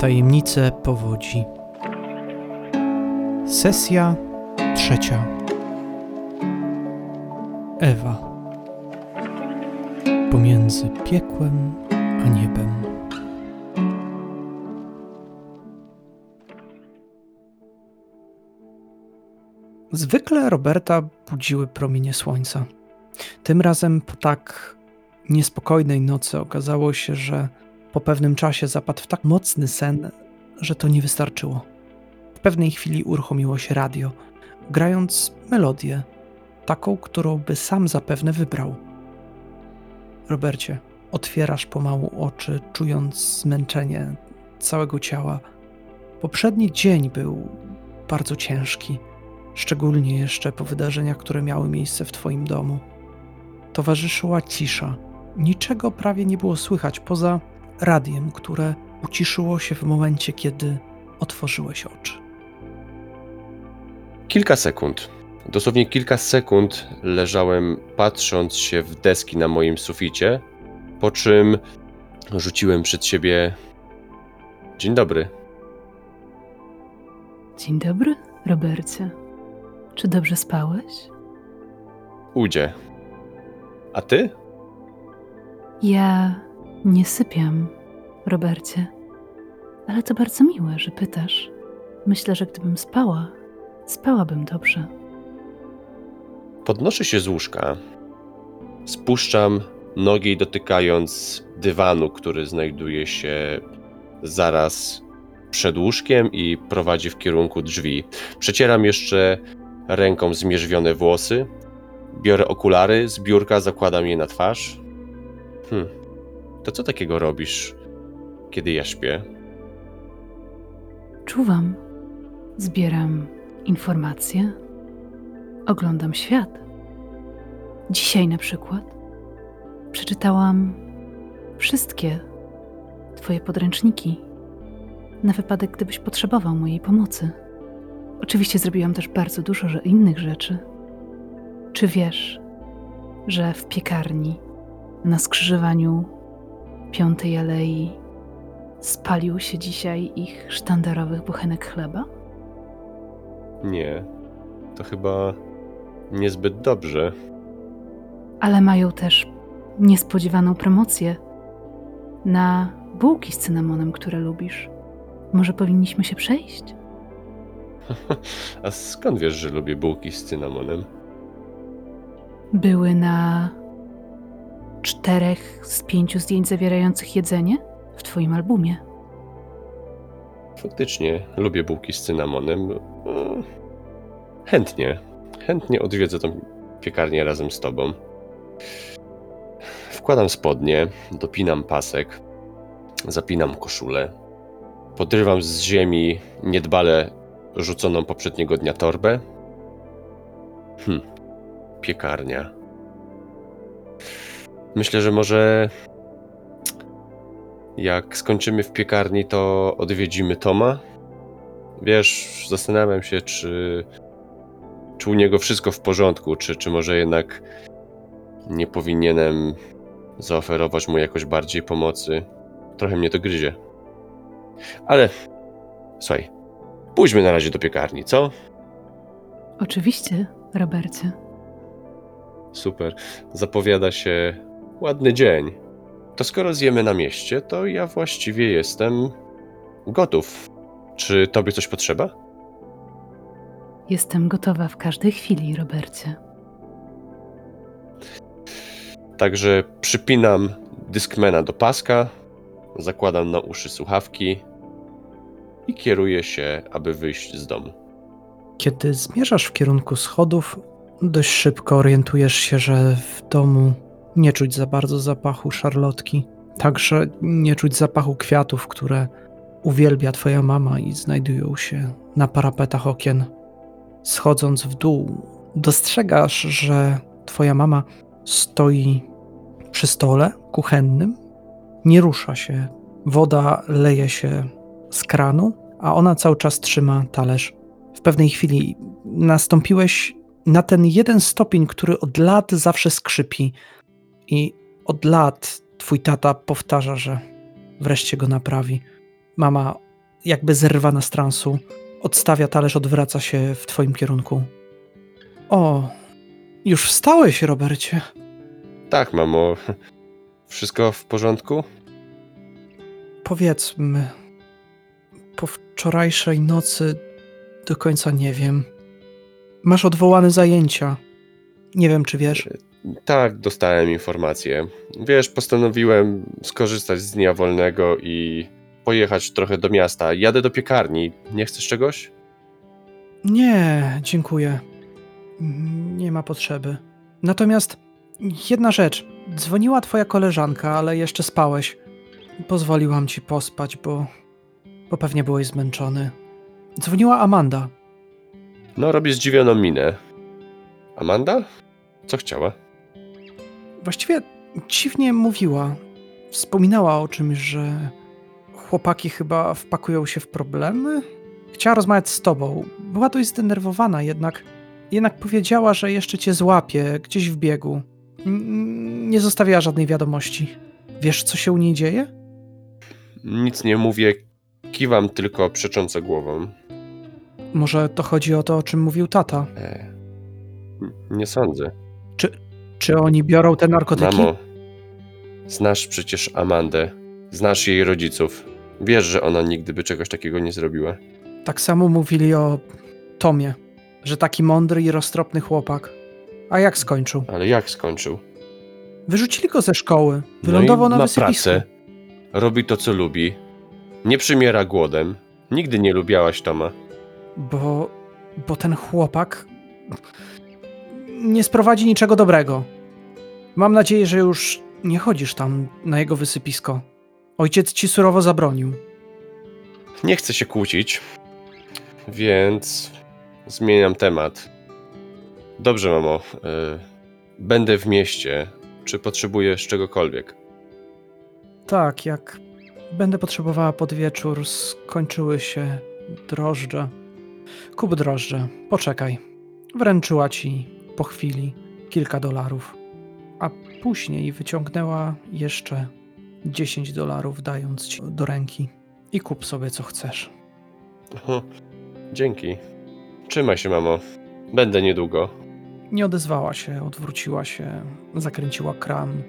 Tajemnice powodzi. Sesja trzecia. Ewa. Pomiędzy piekłem a niebem. Zwykle Roberta budziły promienie słońca. Tym razem po tak niespokojnej nocy okazało się, że po pewnym czasie zapadł w tak mocny sen, że to nie wystarczyło. W pewnej chwili uruchomiło się radio, grając melodię, taką, którą by sam zapewne wybrał. Robercie, otwierasz pomału oczy, czując zmęczenie całego ciała. Poprzedni dzień był bardzo ciężki, szczególnie jeszcze po wydarzeniach, które miały miejsce w Twoim domu. Towarzyszyła cisza. Niczego prawie nie było słychać poza radiem, które uciszyło się w momencie, kiedy otworzyłeś oczy. Kilka sekund. Dosłownie kilka sekund leżałem patrząc się w deski na moim suficie, po czym rzuciłem przed siebie Dzień dobry. Dzień dobry, Robercie. Czy dobrze spałeś? Udzie. A ty? Ja nie sypiam, Robercie. Ale to bardzo miłe, że pytasz. Myślę, że gdybym spała, spałabym dobrze. Podnoszę się z łóżka. Spuszczam nogi dotykając dywanu, który znajduje się zaraz przed łóżkiem i prowadzi w kierunku drzwi. Przecieram jeszcze ręką zmierzwione włosy. Biorę okulary z biurka, zakładam je na twarz. Hm. To co takiego robisz, kiedy ja śpię? Czuwam, zbieram informacje, oglądam świat. Dzisiaj na przykład przeczytałam wszystkie Twoje podręczniki na wypadek, gdybyś potrzebował mojej pomocy. Oczywiście zrobiłam też bardzo dużo innych rzeczy. Czy wiesz, że w piekarni na skrzyżowaniu Piątej Alei spalił się dzisiaj ich sztandarowych buchenek chleba? Nie. To chyba niezbyt dobrze. Ale mają też niespodziewaną promocję na bułki z cynamonem, które lubisz. Może powinniśmy się przejść? A skąd wiesz, że lubię bułki z cynamonem? Były na czterech z pięciu zdjęć zawierających jedzenie w Twoim albumie. Faktycznie lubię bułki z cynamonem. Mm, Chętnie. Chętnie odwiedzę tą piekarnię razem z tobą. Wkładam spodnie, dopinam pasek, zapinam koszulę, podrywam z ziemi niedbale rzuconą poprzedniego dnia torbę. Hm, piekarnia. Myślę, że może jak skończymy w piekarni, to odwiedzimy Toma. Wiesz, zastanawiam się, czy, czy u niego wszystko w porządku, czy, czy może jednak nie powinienem zaoferować mu jakoś bardziej pomocy. Trochę mnie to gryzie. Ale słuchaj, pójdźmy na razie do piekarni, co? Oczywiście, Robercie. Super. Zapowiada się ładny dzień. To skoro zjemy na mieście, to ja właściwie jestem gotów. Czy tobie coś potrzeba? Jestem gotowa w każdej chwili, Robercie. Także przypinam Discmana do paska, zakładam na uszy słuchawki i kieruję się, aby wyjść z domu. Kiedy zmierzasz w kierunku schodów, dość szybko orientujesz się, że w domu nie czuć za bardzo zapachu szarlotki. Także nie czuć zapachu kwiatów, które uwielbia twoja mama i znajdują się na parapetach okien. Schodząc w dół, dostrzegasz, że twoja mama stoi przy stole kuchennym, nie rusza się. Woda leje się z kranu, a ona cały czas trzyma talerz. W pewnej chwili nastąpiłeś na ten jeden stopień, który od lat zawsze skrzypi. I od lat twój tata powtarza, że wreszcie go naprawi. Mama jakby zerwana z transu. Odstawia talerz, odwraca się w twoim kierunku. O, już wstałeś, Robercie. Tak, mamo. Wszystko w porządku? Powiedzmy, po wczorajszej nocy do końca nie wiem. Masz odwołane zajęcia. Nie wiem, czy wiesz. Tak, dostałem informację. Wiesz, postanowiłem skorzystać z dnia wolnego i pojechać trochę do miasta. Jadę do piekarni. Nie chcesz czegoś? Nie, dziękuję. Nie ma potrzeby. Natomiast jedna rzecz. Dzwoniła twoja koleżanka, ale jeszcze spałeś. Pozwoliłam ci pospać, bo, bo pewnie byłeś zmęczony. Dzwoniła Amanda. No, robi zdziwioną minę. Amanda? Co chciała? Właściwie dziwnie mówiła. Wspominała o czymś, że chłopaki chyba wpakują się w problemy. Chciała rozmawiać z tobą. Była dość zdenerwowana, jednak, jednak powiedziała, że jeszcze cię złapie gdzieś w biegu. N- Nie zostawiała żadnej wiadomości. Wiesz, co się u niej dzieje? Nic nie mówię, kiwam tylko przecząco głową. Może to chodzi o to, o czym mówił tata. E, nie sądzę. Czy oni biorą te narkotyki? Mamo, znasz przecież Amandę. Znasz jej rodziców. Wiesz, że ona nigdy by czegoś takiego nie zrobiła. Tak samo mówili o Tomie, że taki mądry i roztropny chłopak. A jak skończył? Ale jak skończył? Wyrzucili go ze szkoły. Wylądował no i na ma wysypisku. pracę. Robi to, co lubi. Nie przymiera głodem. Nigdy nie lubiałaś Toma. Bo, bo ten chłopak nie sprowadzi niczego dobrego. Mam nadzieję, że już nie chodzisz tam na jego wysypisko. Ojciec ci surowo zabronił. Nie chcę się kłócić, więc zmieniam temat. Dobrze, mamo. y, będę w mieście. Czy potrzebujesz czegokolwiek? Tak, jak będę potrzebowała pod wieczór, skończyły się drożdże. Kup drożdże, poczekaj. Wręczyła ci po chwili kilka dolarów, a później wyciągnęła jeszcze 10 dolarów, dając ci do ręki. I kup sobie co chcesz. Aha, Dzięki. Trzymaj się, mamo. Będę niedługo. Nie odezwała się, odwróciła się, zakręciła kran.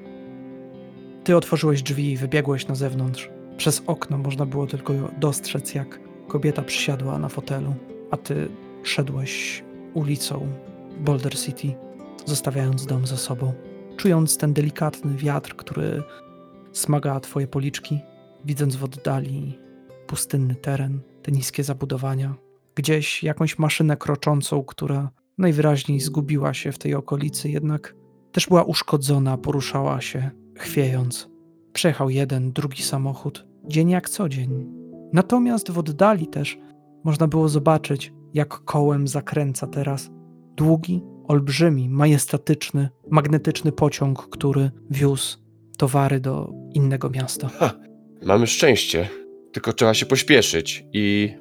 Ty otworzyłeś drzwi i wybiegłeś na zewnątrz. Przez okno można było tylko dostrzec, jak kobieta przysiadła na fotelu, a ty szedłeś ulicą Boulder City, zostawiając dom za sobą. Czując ten delikatny wiatr, który smaga twoje policzki, widząc w oddali pustynny teren, te niskie zabudowania, gdzieś jakąś maszynę kroczącą, która najwyraźniej zgubiła się w tej okolicy, jednak też była uszkodzona, poruszała się, chwiejąc. Przejechał jeden, drugi samochód, dzień jak co dzień. Natomiast w oddali też można było zobaczyć, jak kołem zakręca teraz długi, olbrzymi, majestatyczny, magnetyczny pociąg, który wiózł towary do innego miasta. Mamy szczęście, tylko trzeba się pośpieszyć i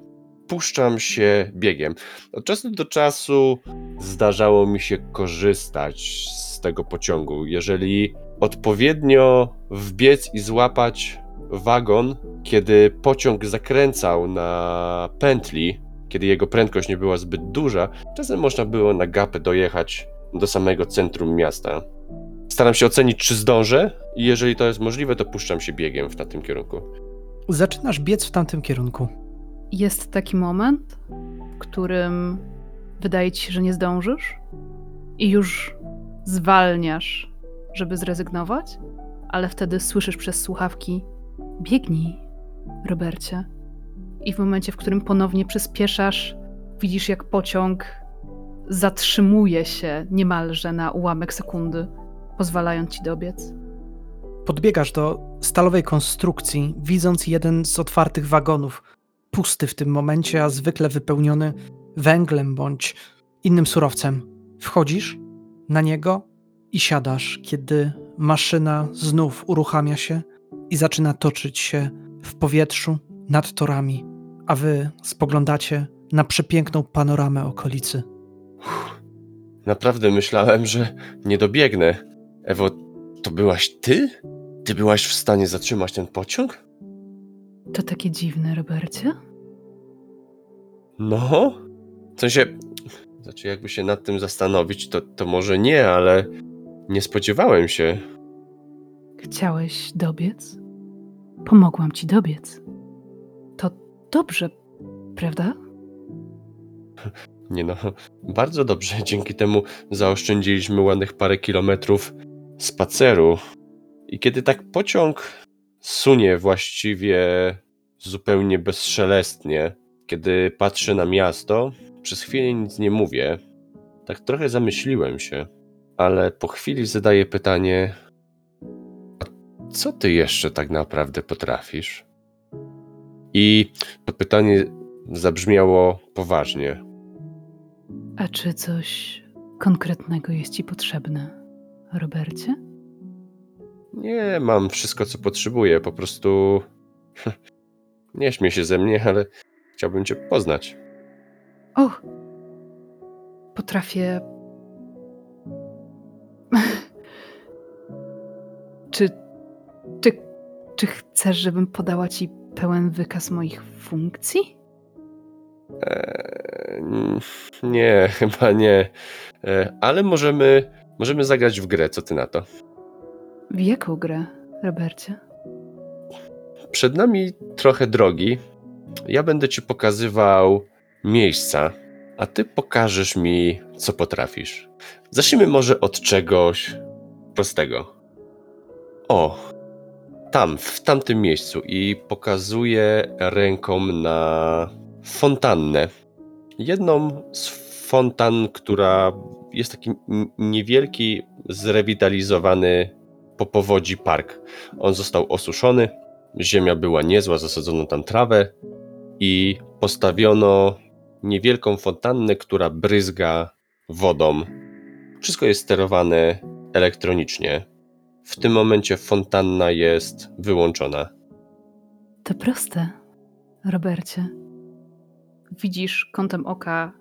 puszczam się biegiem. Od czasu do czasu zdarzało mi się korzystać z tego pociągu. Jeżeli odpowiednio wbiec i złapać wagon, kiedy pociąg zakręcał na pętli, kiedy jego prędkość nie była zbyt duża, czasem można było na gapę dojechać do samego centrum miasta. Staram się ocenić, czy zdążę, i jeżeli to jest możliwe, to puszczam się biegiem w tamtym kierunku. Zaczynasz biec w tamtym kierunku. Jest taki moment, w którym wydaje ci się, że nie zdążysz i już zwalniasz, żeby zrezygnować, ale wtedy słyszysz przez słuchawki: Biegnij, Robercie. I w momencie, w którym ponownie przyspieszasz, widzisz, jak pociąg zatrzymuje się niemalże na ułamek sekundy, pozwalając ci dobiec. Podbiegasz do stalowej konstrukcji, widząc jeden z otwartych wagonów, pusty w tym momencie, a zwykle wypełniony węglem bądź innym surowcem. Wchodzisz na niego i siadasz, kiedy maszyna znów uruchamia się i zaczyna toczyć się w powietrzu nad torami, a wy spoglądacie na przepiękną panoramę okolicy. Naprawdę myślałem, że nie dobiegnę. Ewo, to byłaś ty? Ty byłaś w stanie zatrzymać ten pociąg? To takie dziwne, Robercie. No, w sensie, znaczy jakby się nad tym zastanowić, to, to może nie, ale nie spodziewałem się. Chciałeś dobiec? Pomogłam ci dobiec. Dobrze, prawda? Nie no, bardzo dobrze. Dzięki temu zaoszczędziliśmy ładnych parę kilometrów spaceru. I kiedy tak pociąg sunie właściwie zupełnie bezszelestnie, kiedy patrzę na miasto, przez chwilę nic nie mówię. Tak trochę zamyśliłem się, ale po chwili zadaję pytanie: co ty jeszcze tak naprawdę potrafisz? I to pytanie zabrzmiało poważnie. A czy coś konkretnego jest ci potrzebne, Robercie? Nie, mam wszystko, co potrzebuję. Po prostu. Nie śmiej się ze mnie, ale chciałbym Cię poznać. Och, potrafię. czy, czy, czy chcesz, żebym podała ci pełen wykaz moich funkcji? Eee, nie, chyba nie. Eee, ale możemy, możemy zagrać w grę. Co ty na to? W jaką grę, Robercie? Przed nami trochę drogi. Ja będę ci pokazywał miejsca, a ty pokażesz mi, co potrafisz. Zacznijmy może od czegoś prostego. O, tam, w tamtym miejscu i pokazuję ręką na fontannę. Jedną z fontan, która jest taki niewielki, zrewitalizowany po powodzi park. On został osuszony, ziemia była niezła, zasadzono tam trawę i postawiono niewielką fontannę, która bryzga wodą. Wszystko jest sterowane elektronicznie. W tym momencie fontanna jest wyłączona. To proste, Robercie. Widzisz kątem oka,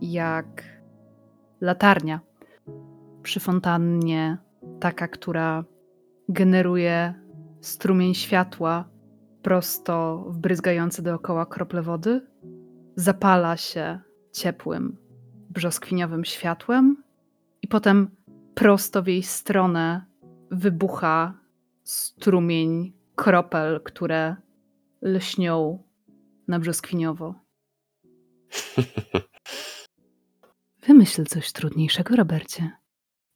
jak latarnia przy fontannie, taka, która generuje strumień światła prosto wbryzgający dookoła krople wody, zapala się ciepłym, brzoskwiniowym światłem i potem prosto w jej stronę wybucha strumień kropel, które lśnią na brzoskwiniowo. Wymyśl coś trudniejszego, Robercie.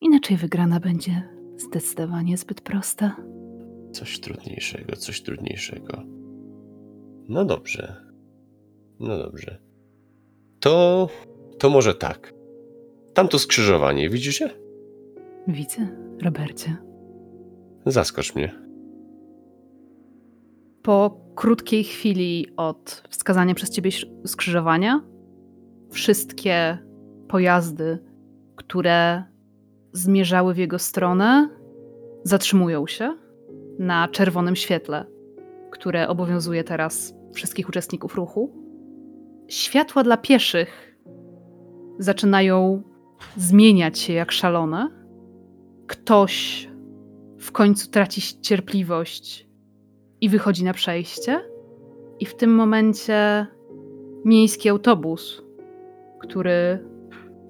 Inaczej wygrana będzie zdecydowanie zbyt prosta. Coś trudniejszego, coś trudniejszego. No dobrze. No dobrze. To. To może tak. Tamto skrzyżowanie, widzisz je? Widzę, Robercie. Zaskocz mnie. Po krótkiej chwili od wskazania przez ciebie skrzyżowania, wszystkie pojazdy, które zmierzały w jego stronę, zatrzymują się na czerwonym świetle, które obowiązuje teraz wszystkich uczestników ruchu. Światła dla pieszych zaczynają zmieniać się jak szalone. Ktoś w końcu traci cierpliwość i wychodzi na przejście. I w tym momencie miejski autobus, który,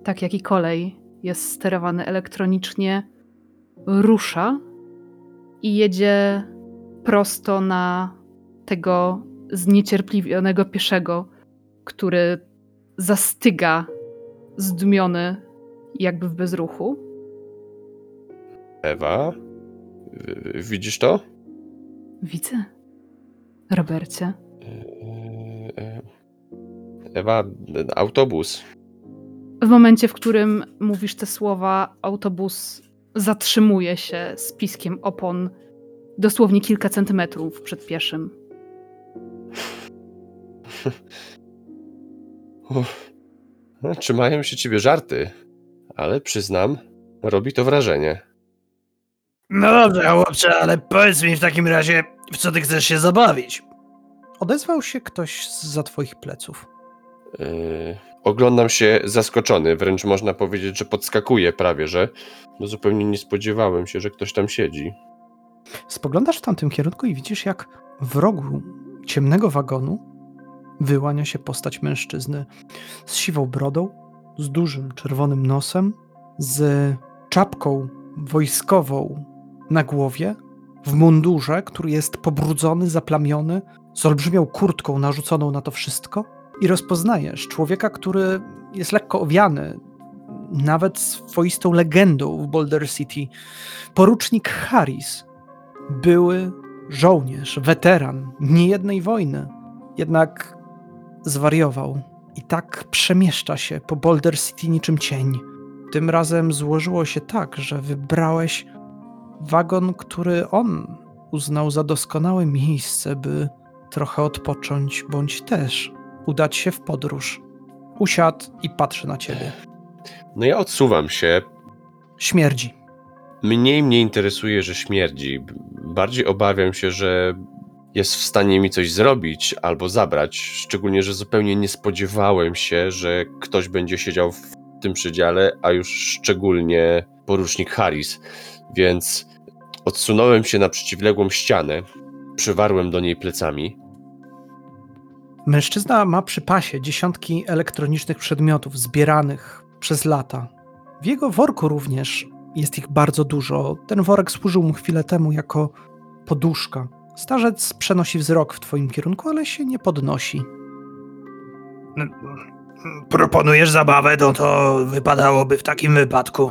tak jak i kolej, jest sterowany elektronicznie, rusza i jedzie prosto na tego zniecierpliwionego pieszego, który zastyga, zdumiony, jakby w bezruchu. Ewa, widzisz to? Widzę. Robercie. E, e, Ewa, autobus. W momencie, w którym mówisz te słowa, autobus zatrzymuje się z piskiem opon dosłownie kilka centymetrów przed pieszym. Trzymają się ciebie żarty, ale przyznam, robi to wrażenie. No dobrze, chłopcze, ale powiedz mi w takim razie, w co ty chcesz się zabawić? Odezwał się ktoś za twoich pleców. Yy, oglądam się zaskoczony, wręcz można powiedzieć, że podskakuję prawie, że bo zupełnie nie spodziewałem się, że ktoś tam siedzi. Spoglądasz w tamtym kierunku i widzisz, jak w rogu ciemnego wagonu wyłania się postać mężczyzny z siwą brodą, z dużym czerwonym nosem, z czapką wojskową na głowie, w mundurze, który jest pobrudzony, zaplamiony, z olbrzymią kurtką narzuconą na to wszystko. I rozpoznajesz człowieka, który jest lekko owiany, nawet swoistą legendą w Boulder City. Porucznik Harris, były żołnierz, weteran niejednej wojny, jednak zwariował i tak przemieszcza się po Boulder City niczym cień. Tym razem złożyło się tak, że wybrałeś wagon, który on uznał za doskonałe miejsce, by trochę odpocząć, bądź też udać się w podróż. Usiadł i patrzy na ciebie. No ja odsuwam się. Śmierdzi. Mniej mnie interesuje, że śmierdzi. Bardziej obawiam się, że jest w stanie mi coś zrobić albo zabrać. Szczególnie, że zupełnie nie spodziewałem się, że ktoś będzie siedział w tym przedziale, a już szczególnie porucznik Harris. Więc odsunąłem się na przeciwległą ścianę, przywarłem do niej plecami. Mężczyzna ma przy pasie dziesiątki elektronicznych przedmiotów zbieranych przez lata. W jego worku również jest ich bardzo dużo. Ten worek służył mu chwilę temu jako poduszka. Starzec przenosi wzrok w twoim kierunku, ale się nie podnosi. Proponujesz zabawę, no to wypadałoby w takim wypadku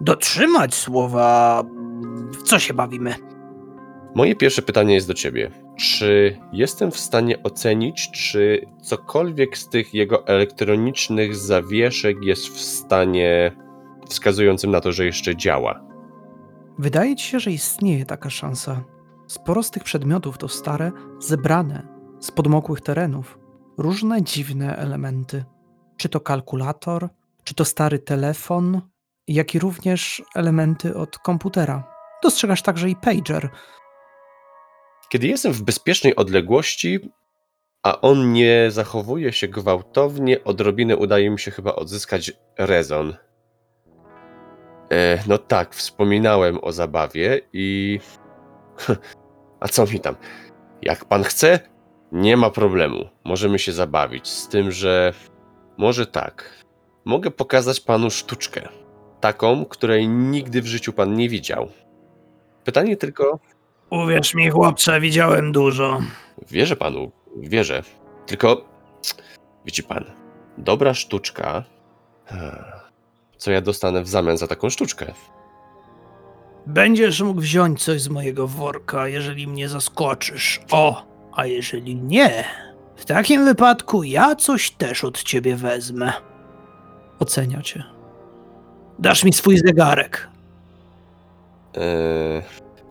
dotrzymać słowa. W co się bawimy? Moje pierwsze pytanie jest do ciebie. Czy jestem w stanie ocenić, czy cokolwiek z tych jego elektronicznych zawieszek jest w stanie wskazującym na to, że jeszcze działa? Wydaje ci się, że istnieje taka szansa. Sporo z tych przedmiotów to stare, zebrane z podmokłych terenów, różne dziwne elementy. Czy to kalkulator, czy to stary telefon, jak i również elementy od komputera. Dostrzegasz także i pager. Kiedy jestem w bezpiecznej odległości, a on nie zachowuje się gwałtownie, odrobinę udaje mi się chyba odzyskać rezon. E, no tak, wspominałem o zabawie i. A co mi tam? Jak pan chce, nie ma problemu. Możemy się zabawić. Z tym, że może tak. Mogę pokazać panu sztuczkę. Taką, której nigdy w życiu pan nie widział. Pytanie tylko. Uwierz mi, chłopcze, widziałem dużo. Wierzę panu, wierzę. Tylko. Widzi pan, dobra sztuczka. Co ja dostanę w zamian za taką sztuczkę? Będziesz mógł wziąć coś z mojego worka, jeżeli mnie zaskoczysz. O, a jeżeli nie, w takim wypadku ja coś też od ciebie wezmę. Ocenia cię. Dasz mi swój zegarek. Eee,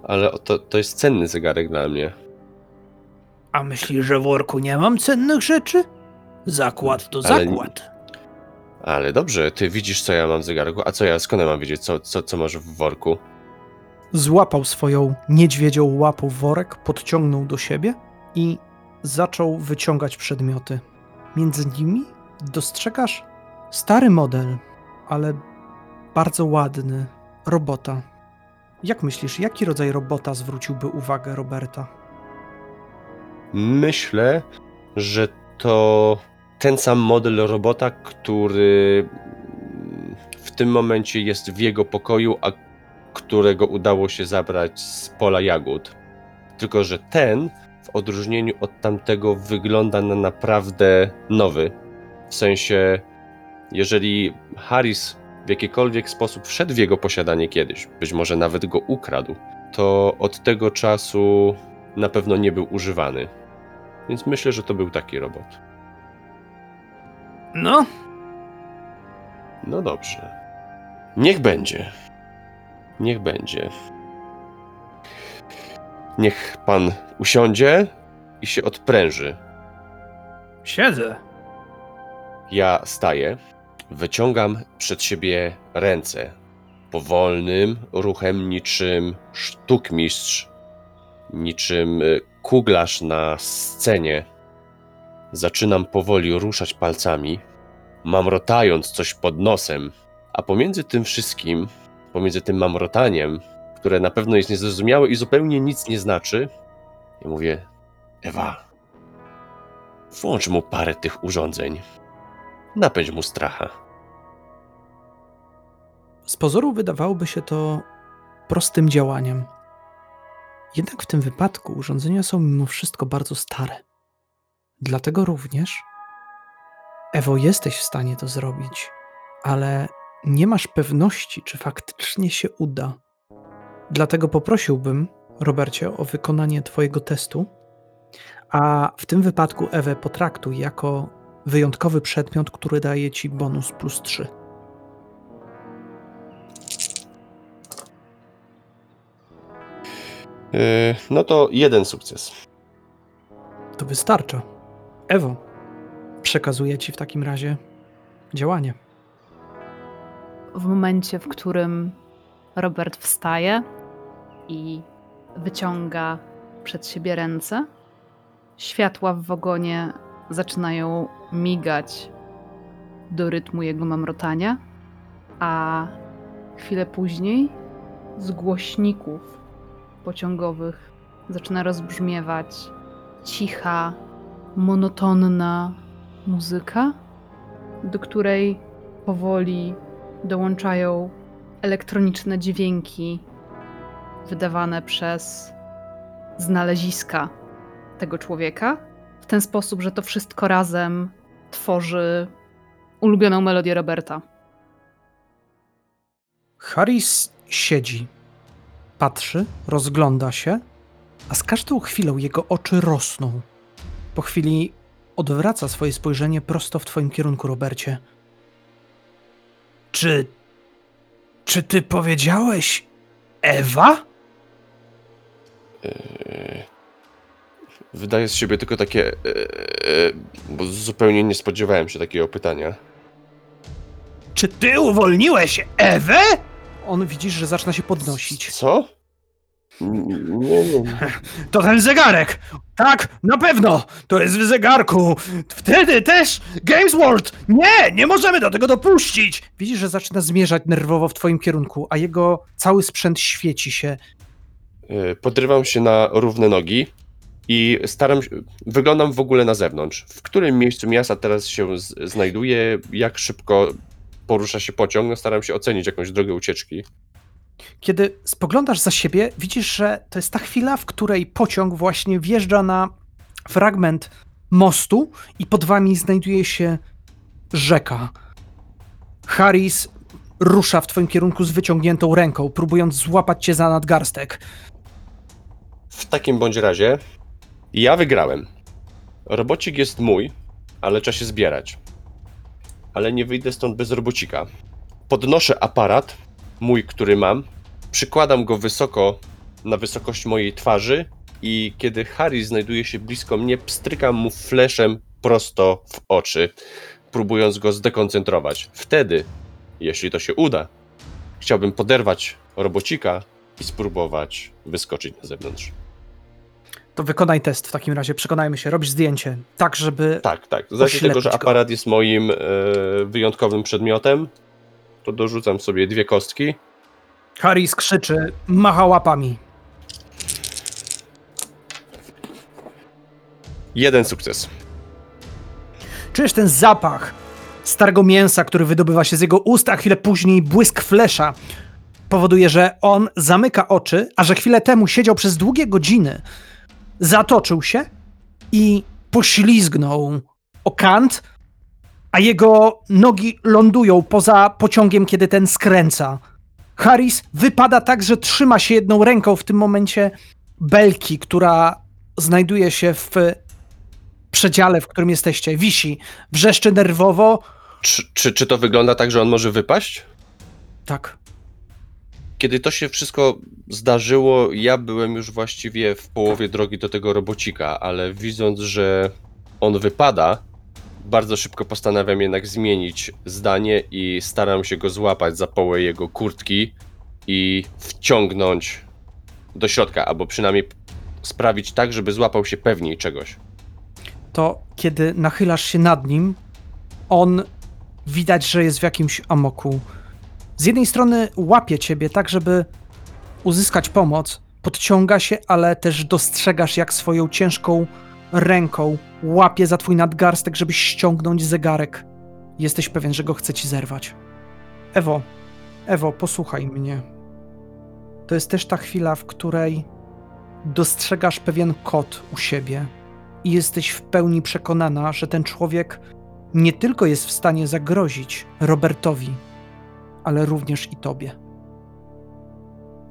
ale to, to jest cenny zegarek dla mnie. A myślisz, że w worku nie mam cennych rzeczy? Zakład to Ale- zakład. Ale dobrze, ty widzisz, co ja mam w zegarku, a co ja skąd mam wiedzieć, co, co, co masz w worku? Złapał swoją niedźwiedzią łapą worek, podciągnął do siebie i zaczął wyciągać przedmioty. Między nimi dostrzegasz stary model, ale bardzo ładny robota. Jak myślisz, jaki rodzaj robota zwróciłby uwagę Roberta? Myślę, że to ten sam model robota, który w tym momencie jest w jego pokoju, a którego udało się zabrać z pola jagód. Tylko, że ten, w odróżnieniu od tamtego, wygląda na naprawdę nowy. W sensie, jeżeli Harris w jakikolwiek sposób wszedł w jego posiadanie kiedyś, być może nawet go ukradł, to od tego czasu na pewno nie był używany. Więc myślę, że to był taki robot. No, No dobrze. Niech będzie. Niech będzie. Niech pan usiądzie i się odpręży. siedzę. Ja staję, wyciągam przed siebie ręce. Powolnym ruchem, niczym sztukmistrz, niczym y, kuglarz na scenie. Zaczynam powoli ruszać palcami, mamrotając coś pod nosem, a pomiędzy tym wszystkim, pomiędzy tym mamrotaniem, które na pewno jest niezrozumiałe i zupełnie nic nie znaczy, ja mówię: Ewa, Włącz mu parę tych urządzeń. Napędź mu stracha. Z pozoru wydawałoby się to prostym działaniem. Jednak w tym wypadku urządzenia są mimo wszystko bardzo stare. Dlatego również, Ewo, jesteś w stanie to zrobić, ale nie masz pewności, czy faktycznie się uda. Dlatego poprosiłbym, Robercie, o wykonanie Twojego testu, a w tym wypadku Ewę potraktuj jako wyjątkowy przedmiot, który daje Ci bonus plus 3. Yy, no to jeden sukces. To wystarcza. Ewo, przekazuję ci w takim razie działanie. W momencie, w którym Robert wstaje i wyciąga przed siebie ręce, światła w wagonie zaczynają migać do rytmu jego mamrotania, a chwilę później z głośników pociągowych zaczyna rozbrzmiewać cicha, monotonna muzyka, do której powoli dołączają elektroniczne dźwięki wydawane przez znaleziska tego człowieka, w ten sposób, że to wszystko razem tworzy ulubioną melodię Roberta. Harris siedzi, patrzy, rozgląda się, a z każdą chwilą jego oczy rosną. Po chwili odwraca swoje spojrzenie prosto w twoim kierunku, Robercie. Czy. Czy ty powiedziałeś Ewa? Yy, wydaje z siebie tylko takie. Yy, bo zupełnie nie spodziewałem się takiego pytania. Czy ty uwolniłeś Ewę? On widzisz, że zaczyna się podnosić. Co? N- Nie, nie. To ten zegarek! Tak, na pewno! To jest w zegarku! Wtedy też Games World! Nie! Nie możemy do tego dopuścić! Widzisz, że zaczyna zmierzać nerwowo w twoim kierunku, a jego cały sprzęt świeci się. Yy, Podrywam się na równe nogi i staram się. Wyglądam w ogóle na zewnątrz. W którym miejscu miasta teraz się znajduję? Jak szybko porusza się pociąg? No, staram się ocenić jakąś drogę ucieczki. Kiedy spoglądasz za siebie, widzisz, że to jest ta chwila, w której pociąg właśnie wjeżdża na fragment mostu i pod wami znajduje się rzeka. Harris rusza w twoim kierunku z wyciągniętą ręką, próbując złapać cię za nadgarstek. W takim bądź razie ja wygrałem. Robocik jest mój, ale trzeba się zbierać. Ale nie wyjdę stąd bez robocika. Podnoszę aparat, mój, który mam, przykładam go wysoko na wysokość mojej twarzy i kiedy Harry znajduje się blisko mnie, pstrykam mu fleszem prosto w oczy, próbując go zdekoncentrować. Wtedy, jeśli to się uda, chciałbym poderwać robocika i spróbować wyskoczyć na zewnątrz. To wykonaj test w takim razie, przekonajmy się, robisz zdjęcie, tak żeby... Tak, tak. Z racji tego, że Oślepić go. aparat jest moim e, wyjątkowym przedmiotem, to dorzucam sobie dwie kostki. Harris krzyczy, macha łapami. Jeden sukces. Czujesz ten zapach starego mięsa, który wydobywa się z jego ust, a chwilę później błysk flesza powoduje, że on zamyka oczy, a że chwilę temu siedział przez długie godziny, zatoczył się i poślizgnął o kant, a jego nogi lądują poza pociągiem, kiedy ten skręca. Harris wypada tak, że trzyma się jedną ręką w tym momencie belki, która znajduje się w przedziale, w którym jesteście. Wisi, wrzeszczy nerwowo. Czy, czy, czy to wygląda tak, że on może wypaść? Tak. Kiedy to się wszystko zdarzyło, ja byłem już właściwie w połowie drogi do tego robocika, ale widząc, że on wypada, bardzo szybko postanawiam jednak zmienić zdanie i staram się go złapać za połę jego kurtki i wciągnąć do środka, albo przynajmniej sprawić tak, żeby złapał się pewniej czegoś. To kiedy nachylasz się nad nim, on widać, że jest w jakimś amoku. Z jednej strony łapie ciebie tak, żeby uzyskać pomoc, podciąga się, ale też dostrzegasz, jak swoją ciężką ręką łapie za twój nadgarstek, żebyś ściągnąć zegarek. Jesteś pewien, że go chce ci zerwać. Ewo, Ewo, posłuchaj mnie. To jest też ta chwila, w której dostrzegasz pewien kod u siebie i jesteś w pełni przekonana, że ten człowiek nie tylko jest w stanie zagrozić Robertowi, ale również i tobie.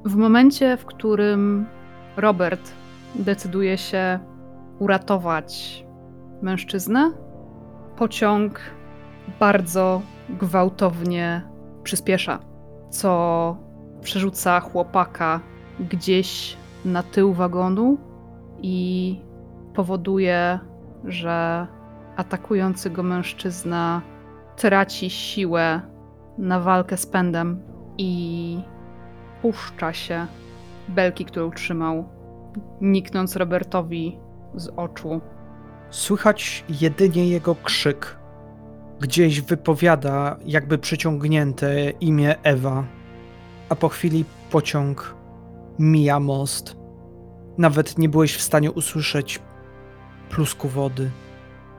W momencie, w którym Robert decyduje się uratować mężczyznę, pociąg bardzo gwałtownie przyspiesza, co przerzuca chłopaka gdzieś na tył wagonu i powoduje, że atakujący go mężczyzna traci siłę na walkę z pędem i puszcza się belki, którą trzymał, niknąc Robertowi z oczu. Słychać jedynie jego krzyk. Gdzieś wypowiada, jakby przyciągnięte imię Ewa, a po chwili pociąg mija most. Nawet nie byłeś w stanie usłyszeć plusku wody,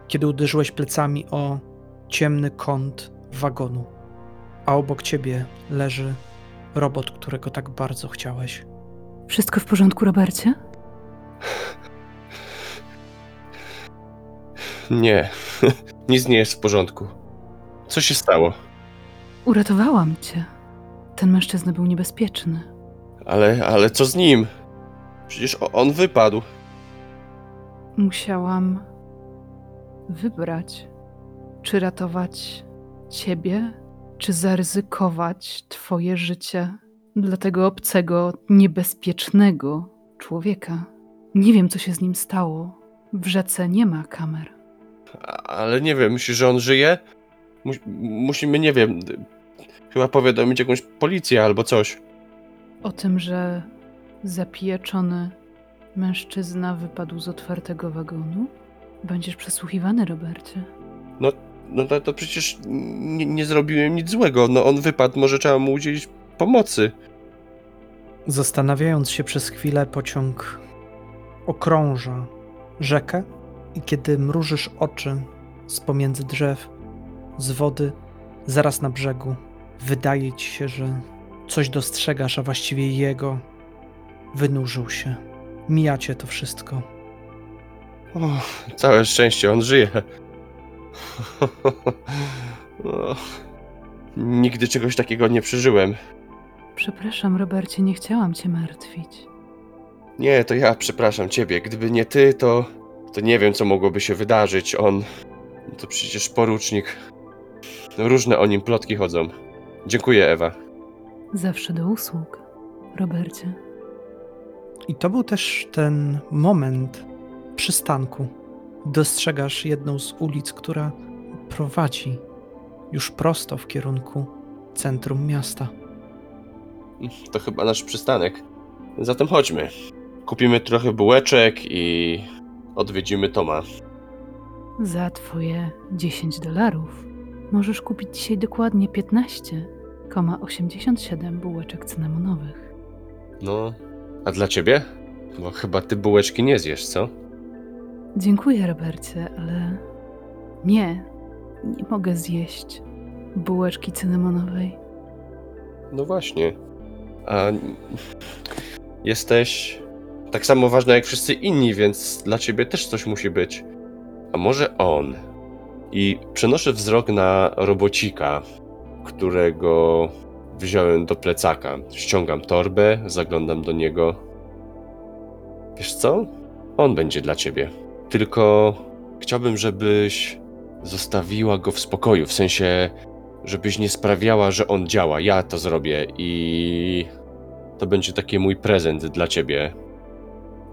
kiedy uderzyłeś plecami o ciemny kąt wagonu, a obok ciebie leży robot, którego tak bardzo chciałeś. Wszystko w porządku, Robercie? Nie, nic nie jest w porządku. Co się stało? Uratowałam cię. Ten mężczyzna był niebezpieczny. Ale, ale co z nim? Przecież on wypadł. Musiałam wybrać, czy ratować ciebie, czy zaryzykować twoje życie dla tego obcego, niebezpiecznego człowieka. Nie wiem, co się z nim stało. W rzece nie ma kamer. Ale nie wiem, myślisz, że on żyje? Mus- musimy, nie wiem, chyba powiadomić jakąś policję albo coś. O tym, że zapijeczony mężczyzna wypadł z otwartego wagonu? Będziesz przesłuchiwany, Robercie. No to, to przecież nie, nie zrobiłem nic złego. No on wypadł, może trzeba mu udzielić pomocy. Zastanawiając się przez chwilę, pociąg okrąża rzekę i kiedy mrużysz oczy z pomiędzy drzew, z wody, zaraz na brzegu, wydaje ci się, że coś dostrzegasz, a właściwie jego wynurzył się. Mijacie to wszystko. O, całe szczęście, on żyje. O, nigdy czegoś takiego nie przeżyłem. Przepraszam, Robercie, nie chciałam cię martwić. Nie, to ja przepraszam ciebie. Gdyby nie ty, to. to nie wiem, co mogłoby się wydarzyć. On. To przecież porucznik. Różne o nim plotki chodzą. Dziękuję, Ewa. Zawsze do usług, Robercie. I to był też ten moment przystanku. Dostrzegasz jedną z ulic, która prowadzi już prosto w kierunku centrum miasta. To chyba nasz przystanek. Zatem chodźmy. Kupimy trochę bułeczek i odwiedzimy Toma. Za twoje 10 dolarów możesz kupić dzisiaj dokładnie 15,87 bułeczek cynamonowych. No, a dla ciebie? Bo chyba ty bułeczki nie zjesz, co? Dziękuję, Robercie, ale nie, nie mogę zjeść bułeczki cynamonowej. No właśnie. A jesteś tak samo ważna jak wszyscy inni, więc dla ciebie też coś musi być. A może on? I przenoszę wzrok na robocika, którego wziąłem do plecaka. Ściągam torbę, zaglądam do niego. Wiesz co? On będzie dla ciebie. Tylko chciałbym, żebyś zostawiła go w spokoju, w sensie żebyś nie sprawiała, że on działa. Ja to zrobię i to będzie taki mój prezent dla ciebie.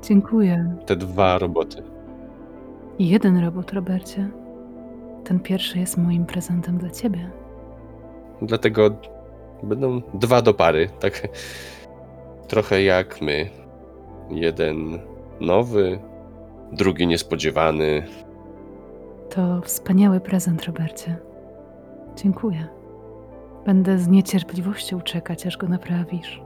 Dziękuję. Te dwa roboty. Jeden robot, Robercie. Ten pierwszy jest moim prezentem dla ciebie. Dlatego będą dwa do pary, tak trochę jak my. Jeden nowy, drugi niespodziewany. To wspaniały prezent, Robercie. Dziękuję. Będę z niecierpliwością czekać, aż go naprawisz.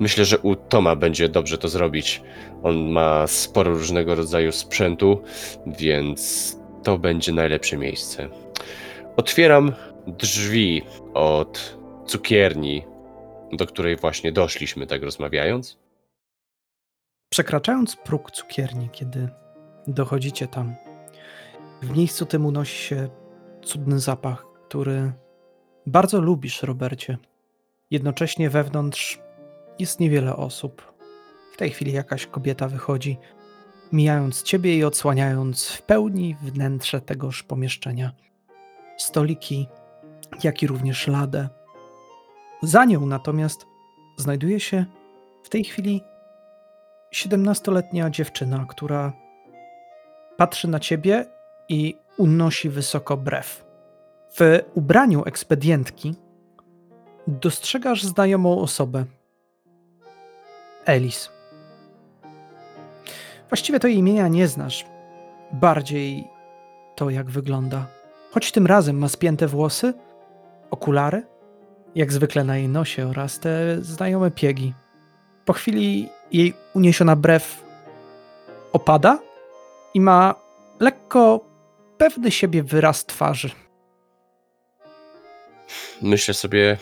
Myślę, że u Toma będzie dobrze to zrobić. On ma sporo różnego rodzaju sprzętu, więc to będzie najlepsze miejsce. Otwieram drzwi od cukierni, do której właśnie doszliśmy, tak rozmawiając. Przekraczając próg cukierni, kiedy dochodzicie tam, w miejscu tym unosi się cudny zapach, który bardzo lubisz, Robercie. Jednocześnie wewnątrz jest niewiele osób. W tej chwili jakaś kobieta wychodzi, mijając ciebie i odsłaniając w pełni wnętrze tegoż pomieszczenia. Stoliki, jak i również ladę. Za nią natomiast znajduje się w tej chwili 17-letnia dziewczyna, która patrzy na ciebie i unosi wysoko brew. W ubraniu ekspedientki dostrzegasz znajomą osobę. Elis. Właściwie to jej imienia nie znasz. Bardziej to, jak wygląda. Choć tym razem ma spięte włosy, okulary, jak zwykle na jej nosie oraz te znajome piegi. Po chwili jej uniesiona brew opada i ma lekko pewny siebie wyraz twarzy. Myślę sobie,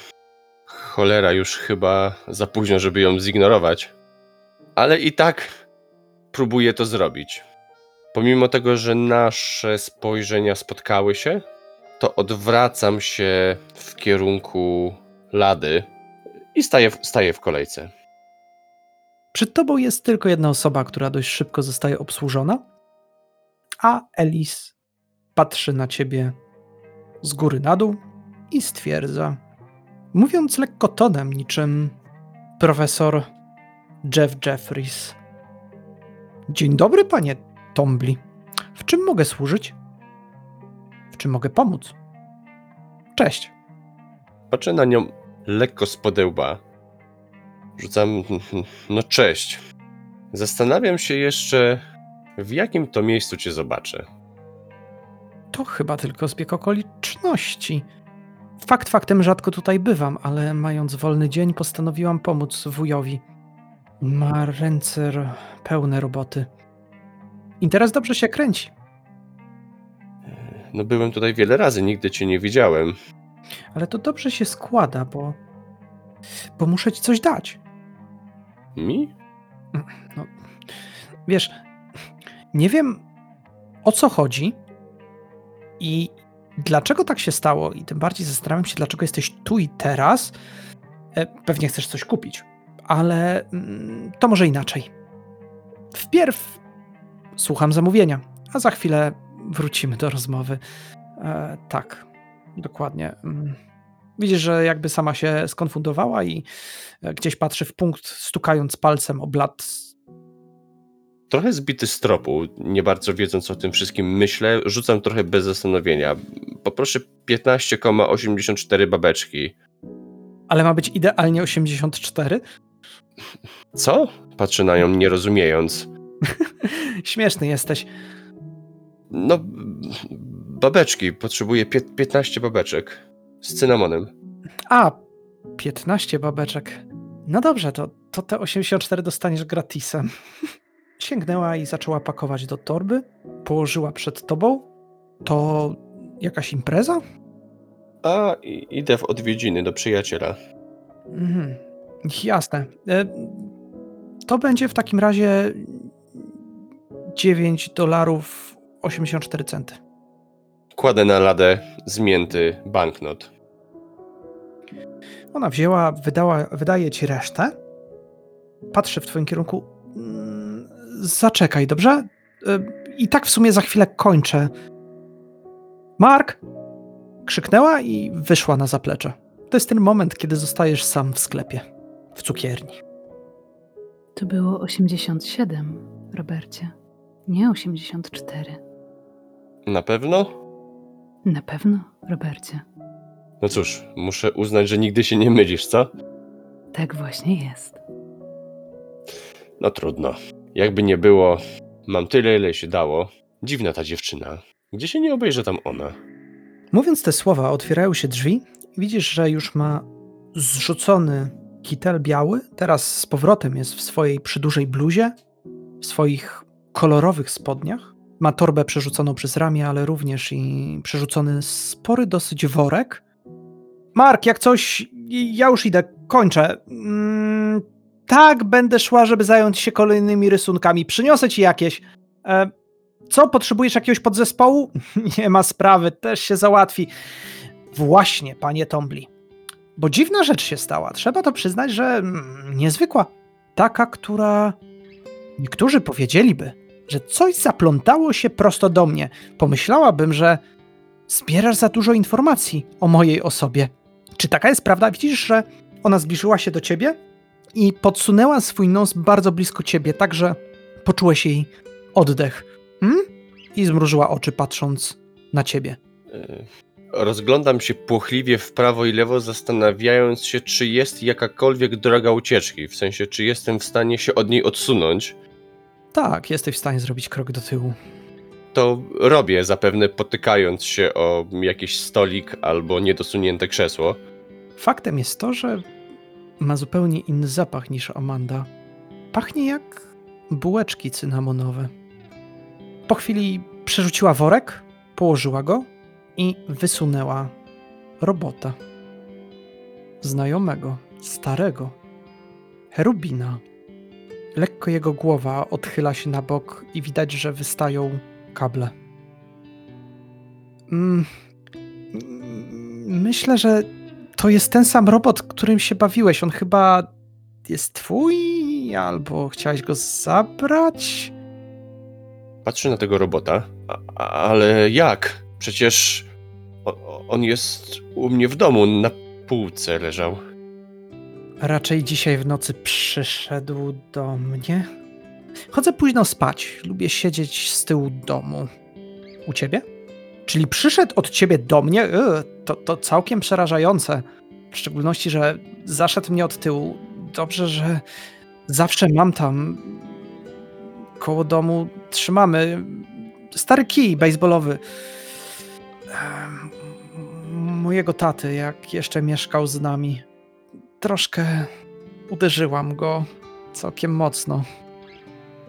cholera, już chyba za późno, żeby ją zignorować. Ale i tak próbuję to zrobić. Pomimo tego, że nasze spojrzenia spotkały się, to odwracam się w kierunku lady i staję, w- staję w kolejce. Przed tobą jest tylko jedna osoba, która dość szybko zostaje obsłużona, a Elis patrzy na ciebie z góry na dół i stwierdza, mówiąc lekko tonem, niczym profesor Jeff Jeffries. Dzień dobry, panie Tombli. W czym mogę służyć? W czym mogę pomóc? Cześć. Patrzę na nią lekko z podełba. Rzucam, no cześć. Zastanawiam się jeszcze, w jakim to miejscu cię zobaczę. To chyba tylko zbieg okoliczności. Fakt faktem rzadko tutaj bywam, ale mając wolny dzień postanowiłam pomóc wujowi. Ma ręce pełne roboty. Interes dobrze się kręci, No byłem tutaj wiele razy, nigdy cię nie widziałem. ale to dobrze się składa, bo, bo muszę ci coś dać. Mi? Wiesz, nie wiem o co chodzi i dlaczego tak się stało, i tym bardziej zastanawiam się, dlaczego jesteś tu i teraz. E, Pewnie chcesz coś kupić, ale mm, to może inaczej. Wpierw słucham zamówienia, a za chwilę wrócimy do rozmowy. E, tak, dokładnie. Widzisz, że jakby sama się skonfundowała i e, gdzieś patrzy w punkt, stukając palcem o blat Trochę zbity z tropu, nie bardzo wiedząc o tym wszystkim myślę, rzucam trochę bez zastanowienia. Poproszę 15,84 babeczki. Ale ma być idealnie 84? Co? Patrzę na nią nie rozumiejąc. Śmieszny jesteś. No, babeczki, potrzebuję pie- 15 babeczek. Z cynamonem. A, 15 babeczek. No dobrze, to, to te 84 dostaniesz gratisem. Sięgnęła i zaczęła pakować do torby. Położyła przed tobą. To jakaś impreza? A, i- idę w odwiedziny do przyjaciela. Mhm. Jasne. E, To będzie w takim razie 9 dolarów 84 centy. Kładę na ladę zmięty banknot. Ona wzięła, wydała, wydaje ci resztę. Patrzy w twoim kierunku. Mm, Zaczekaj, dobrze? Y, I tak w sumie za chwilę kończę. Mark! Krzyknęła i wyszła na zaplecze. To jest ten moment, kiedy zostajesz sam w sklepie, w cukierni. To było 87, Robercie. Nie 84. Na pewno? Na pewno, Robercie. No cóż, muszę uznać, że nigdy się nie mylisz, co? Tak właśnie jest. No trudno. Jakby nie było, mam tyle, ile się dało. Dziwna ta dziewczyna. Gdzie się nie obejrzy tam ona? Mówiąc te słowa, otwierają się drzwi i widzisz, że już ma zrzucony kitel biały, teraz z powrotem jest w swojej przydużej bluzie, w swoich kolorowych spodniach. Ma torbę przerzuconą przez ramię, ale również i przerzucony spory dosyć worek. Mark, jak coś, ja już idę, kończę. Mm, tak, będę szła, żeby zająć się kolejnymi rysunkami. Przyniosę ci jakieś. E, co, potrzebujesz jakiegoś podzespołu? Nie ma sprawy, też się załatwi. Właśnie, panie Tombli. Bo dziwna rzecz się stała. Trzeba to przyznać, że mm, niezwykła. Taka, która niektórzy powiedzieliby, że coś zaplątało się prosto do mnie. Pomyślałabym, że zbierasz za dużo informacji o mojej osobie. Czy taka jest prawda? Widzisz, że ona zbliżyła się do ciebie i podsunęła swój nos bardzo blisko ciebie, tak że poczułeś jej oddech. Hmm? I zmrużyła oczy, patrząc na ciebie. E, Rozglądam się płochliwie w prawo i lewo, zastanawiając się, czy jest jakakolwiek droga ucieczki. W sensie, czy jestem w stanie się od niej odsunąć. Tak, jesteś w stanie zrobić krok do tyłu. To robię, zapewne potykając się o jakiś stolik albo niedosunięte krzesło. Faktem jest to, że ma zupełnie inny zapach niż Amanda. Pachnie jak bułeczki cynamonowe. Po chwili przerzuciła worek, położyła go i wysunęła robota. Znajomego, starego, cherubina. Lekko jego głowa odchyla się na bok i widać, że wystają kable. Mm, myślę, że to jest ten sam robot, którym się bawiłeś. On chyba jest twój, albo chciałeś go zabrać? Patrzę na tego robota, a, ale jak? Przecież on jest u mnie w domu, na półce leżał. Raczej dzisiaj w nocy przyszedł do mnie. Chodzę późno spać. Lubię siedzieć z tyłu domu. U ciebie? Czyli przyszedł od ciebie do mnie? Yy, to, to całkiem przerażające. W szczególności, że zaszedł mnie od tyłu. Dobrze, że zawsze mam tam koło domu trzymamy stary kij baseballowy mojego taty, jak jeszcze mieszkał z nami. Troszkę uderzyłam go całkiem mocno.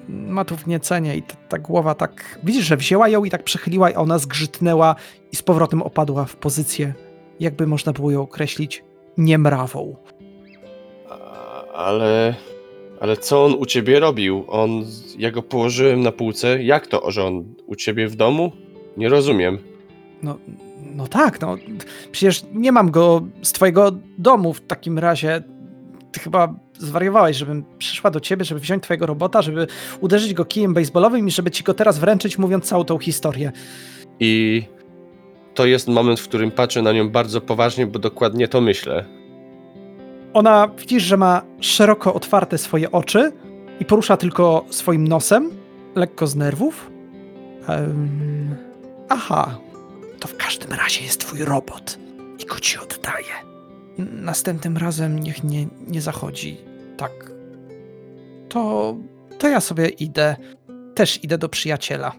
Ma tu wniecenie i ta, ta głowa tak. Widzisz, że wzięła ją i tak przechyliła, i ona zgrzytnęła i z powrotem opadła w pozycję, jakby można było ją określić, niemrawą. Ale. Ale co on u ciebie robił? On. Ja go położyłem na półce. Jak to, że on u ciebie w domu? Nie rozumiem. No, no tak, no. Przecież nie mam go z twojego domu w takim razie. Ty chyba zwariowałeś, żebym przyszła do ciebie, żeby wziąć twojego robota, żeby uderzyć go kijem baseballowym i żeby ci go teraz wręczyć, mówiąc całą tą historię. I to jest moment, w którym patrzę na nią bardzo poważnie, bo dokładnie to myślę. Ona, widzisz, że ma szeroko otwarte swoje oczy i porusza tylko swoim nosem, lekko z nerwów. Em, aha, to w każdym razie jest twój robot i go ci oddaję. Następnym razem niech nie, nie zachodzi tak. To, to ja sobie idę. Też idę do przyjaciela,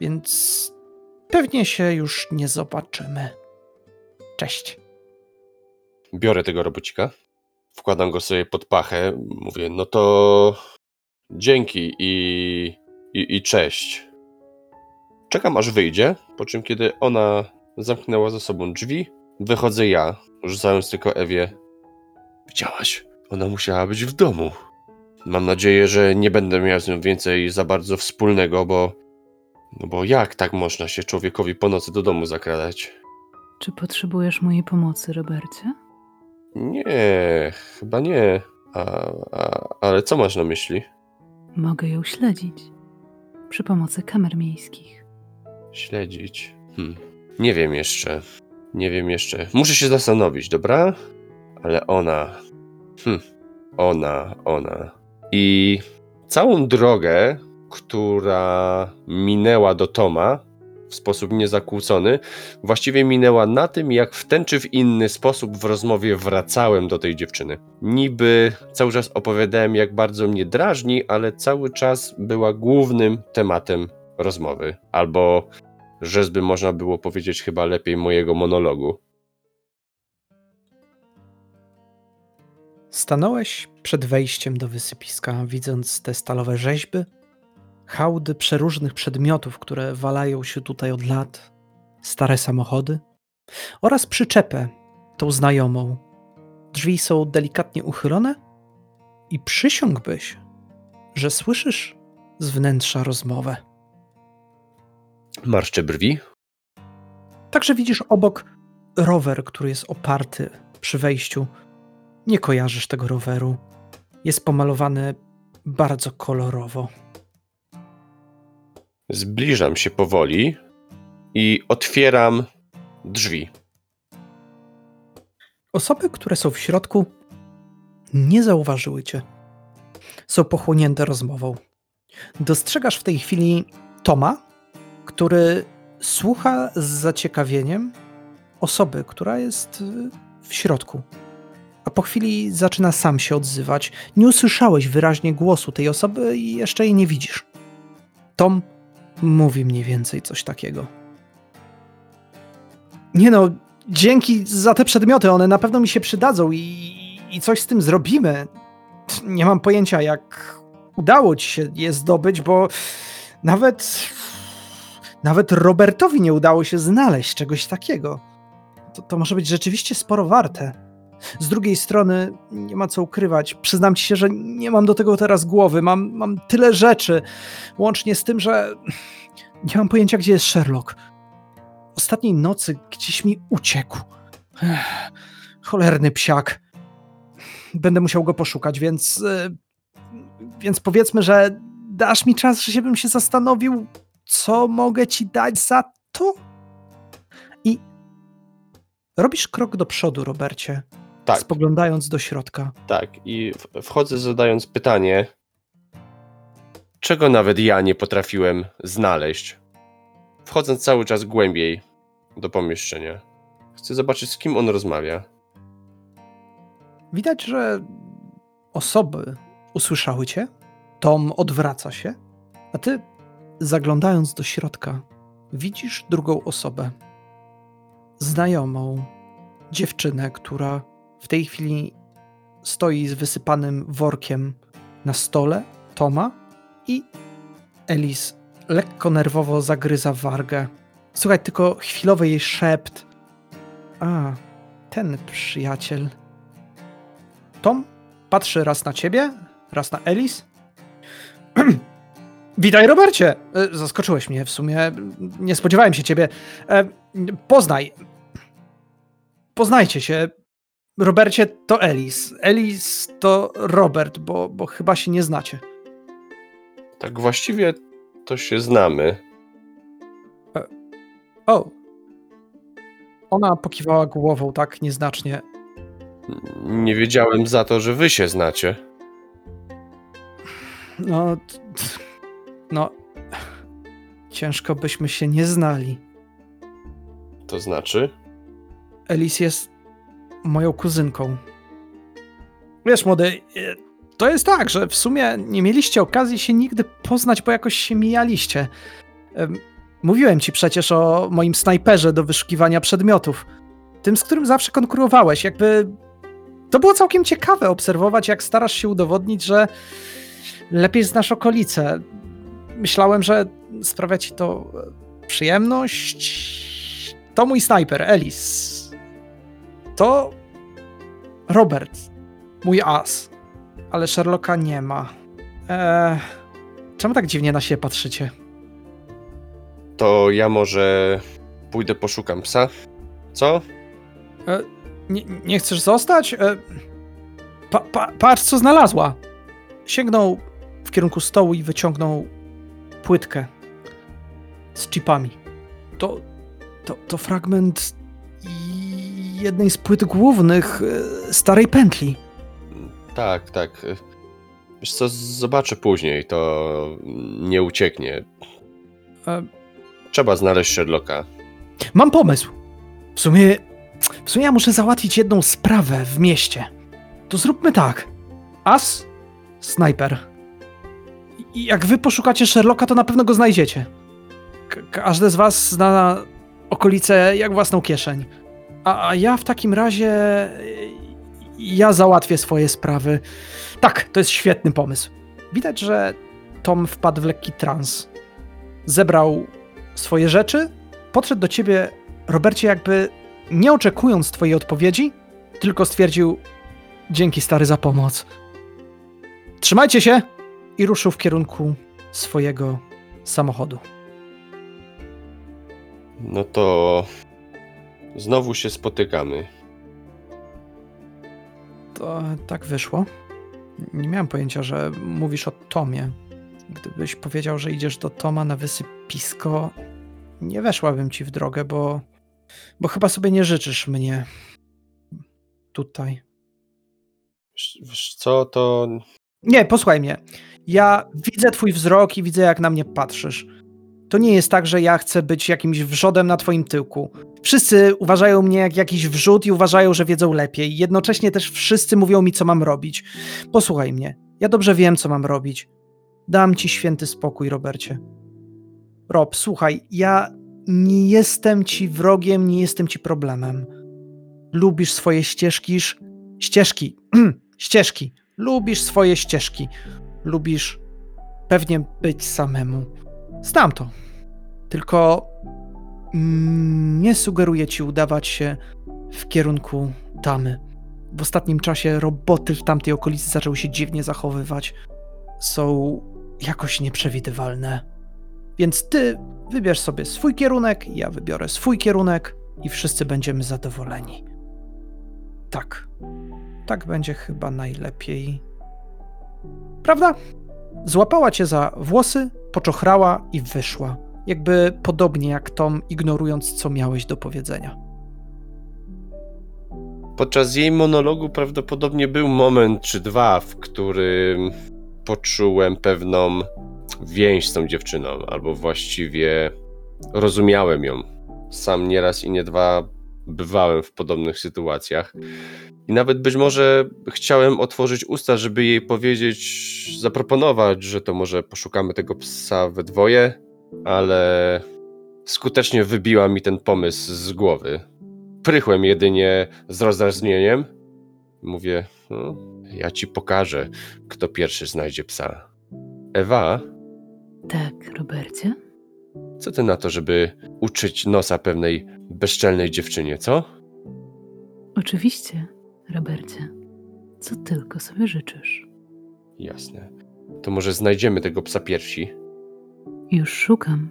więc pewnie się już nie zobaczymy. Cześć. Biorę tego robocika, wkładam go sobie pod pachę, mówię, no to dzięki i, i, i cześć. Czekam aż wyjdzie, po czym kiedy ona zamknęła za sobą drzwi, wychodzę ja, rzucając tylko Ewie. Widziałaś? Ona musiała być w domu. Mam nadzieję, że nie będę miał z nią więcej za bardzo wspólnego, bo... No bo jak tak można się człowiekowi po nocy do domu zakradać? Czy potrzebujesz mojej pomocy, Robercie? Nie, chyba nie. A, a, ale co masz na myśli? Mogę ją śledzić przy pomocy kamer miejskich. Śledzić. Hm. Nie wiem jeszcze. Nie wiem jeszcze. Muszę się zastanowić, dobra? Ale ona. Hm. Ona, ona. I całą drogę, która minęła do Toma w sposób niezakłócony, właściwie minęła na tym, jak w ten czy w inny sposób w rozmowie wracałem do tej dziewczyny. Niby cały czas opowiadałem, jak bardzo mnie drażni, ale cały czas była głównym tematem rozmowy. Albo, żeby można było powiedzieć chyba lepiej mojego monologu. Stanąłeś przed wejściem do wysypiska, widząc te stalowe rzeźby, hałdy przeróżnych przedmiotów, które walają się tutaj od lat, stare samochody oraz przyczepę, tą znajomą. Drzwi są delikatnie uchylone i przysiągłbyś, że słyszysz z wnętrza rozmowę. Marszczę brwi. Także widzisz obok rower, który jest oparty przy wejściu. Nie kojarzysz tego roweru. Jest pomalowany bardzo kolorowo. Zbliżam się powoli i otwieram drzwi. Osoby, które są w środku, nie zauważyły cię. Są pochłonięte rozmową. Dostrzegasz w tej chwili Toma, który słucha z zaciekawieniem osoby, która jest w środku. A po chwili zaczyna sam się odzywać. Nie usłyszałeś wyraźnie głosu tej osoby i jeszcze jej nie widzisz. Tom mówi mniej więcej coś takiego. Nie no, dzięki za te przedmioty, one na pewno mi się przydadzą i, i coś z tym zrobimy. Nie mam pojęcia, jak udało ci się je zdobyć, bo nawet nawet Robertowi nie udało się znaleźć czegoś takiego. To, to może być rzeczywiście sporo warte. Z drugiej strony, nie ma co ukrywać, przyznam ci się, że nie mam do tego teraz głowy. Mam, mam tyle rzeczy, łącznie z tym, że nie mam pojęcia, gdzie jest Sherlock. Ostatniej nocy gdzieś mi uciekł. Ech, cholerny psiak. Będę musiał go poszukać, więc. e, Więc powiedzmy, że dasz mi czas, żebym się zastanowił, co mogę ci dać za to? I robisz krok do przodu, Robercie, Tak, spoglądając do środka. tak. I wchodzę zadając pytanie, czego nawet ja nie potrafiłem znaleźć. Wchodząc cały czas głębiej do pomieszczenia. Chcę zobaczyć, z kim on rozmawia. Widać, że osoby usłyszały cię. Tom odwraca się, a ty, zaglądając do środka, widzisz drugą osobę. Znajomą dziewczynę, która w tej chwili stoi z wysypanym workiem na stole Toma i Elis lekko nerwowo zagryza wargę. Słuchaj tylko chwilowy jej szept. A, ten przyjaciel. Tom patrzy raz na ciebie, raz na Elis. Witaj, Robercie! E, Zaskoczyłeś mnie w sumie. Nie spodziewałem się ciebie. E, Poznaj. Poznajcie się. Robercie to Elis. Elis to Robert, bo, bo chyba się nie znacie. Tak właściwie to się znamy. O. Ona pokiwała głową tak nieznacznie. Nie wiedziałem za to, że wy się znacie. No. No. Ciężko byśmy się nie znali. To znaczy? Elis jest moją kuzynką. Wiesz, młody, e, to jest tak, że w sumie nie mieliście okazji się nigdy poznać, bo jakoś się mijaliście. Em, Mówiłem ci przecież o moim snajperze do wyszukiwania przedmiotów. Tym, z którym zawsze konkurowałeś. Jakby to było całkiem ciekawe obserwować, jak starasz się udowodnić, że lepiej znasz okolice. Myślałem, że sprawia ci to e, przyjemność. To mój snajper, Elis. To Robert, mój as. Ale Sherlocka nie ma. Eee, czemu tak dziwnie na siebie patrzycie? To ja może pójdę poszukam psa? Co? Nie, nie chcesz zostać? E, pa, pa, patrz, co znalazła. Sięgnął w kierunku stołu i wyciągnął płytkę z chipami. To, to, to fragment jednej z płyt głównych e, starej pętli. Tak, tak. Wiesz co, zobaczę później, to nie ucieknie. E, Trzeba znaleźć Sherlocka. Mam pomysł. W sumie, w sumie ja muszę załatwić jedną sprawę w mieście. To zróbmy tak. As, snajper. I jak wy poszukacie Sherlocka, to na pewno go znajdziecie. Każdy z was zna okolice jak własną kieszeń. A, a ja w takim razie y, Ja załatwię swoje sprawy. Tak, to jest świetny pomysł. Widać, że Tom wpadł w lekki trans. Zebrał swoje rzeczy, podszedł do ciebie, Robercie, jakby nie oczekując twojej odpowiedzi, tylko stwierdził: Dzięki stary za pomoc. Trzymajcie się! I ruszył w kierunku swojego samochodu. No to znowu się spotykamy. To tak wyszło. Nie miałem pojęcia, że mówisz o Tomie. Gdybyś powiedział, że idziesz do Toma na wysypisko, nie weszłabym ci w drogę, bo, bo chyba sobie nie życzysz mnie tutaj. Wiesz- co, to Nie, posłuchaj mnie. Ja widzę twój wzrok i widzę, jak na mnie patrzysz. To nie jest tak, że ja chcę być jakimś wrzodem na twoim tyłku. Wszyscy uważają mnie jak jakiś wrzód i uważają, że wiedzą lepiej. Jednocześnie też wszyscy mówią mi, co mam robić. Posłuchaj mnie. Ja dobrze wiem, co mam robić. Dam ci święty spokój, Robercie. Rob, słuchaj, ja nie jestem ci wrogiem, nie jestem ci problemem. Lubisz swoje ścieżki, ścieżki, ścieżki. Lubisz swoje ścieżki. Lubisz pewnie być samemu. Znam to. Tylko mm, nie sugeruję ci udawać się w kierunku tamy. W ostatnim czasie roboty w tamtej okolicy zaczęły się dziwnie zachowywać. Są jakoś nieprzewidywalne. Więc ty wybierz sobie swój kierunek, ja wybiorę swój kierunek i wszyscy będziemy zadowoleni. Tak. Tak będzie chyba najlepiej. Prawda? Złapała cię za włosy, poczochrała i wyszła. Jakby podobnie jak Tom, ignorując, co miałeś do powiedzenia. podczas jej monologu prawdopodobnie był moment czy dwa, w którym poczułem pewną więź z tą dziewczyną, albo właściwie rozumiałem ją. Sam nieraz i nie dwa bywałem w podobnych sytuacjach. I nawet być może chciałem otworzyć usta, żeby jej powiedzieć, zaproponować, że to może poszukamy tego psa we dwoje, ale skutecznie wybiła mi ten pomysł z głowy. Prychłem jedynie z rozdrażnieniem. Mówię, no, ja ci pokażę, kto pierwszy znajdzie psa. Ewa, Tak, Robercie? co ty na to, żeby uczyć nosa pewnej bezczelnej dziewczynie, co? Oczywiście, Robercie. Co tylko sobie życzysz. Jasne. To może znajdziemy tego psa pierwsi. Już szukam.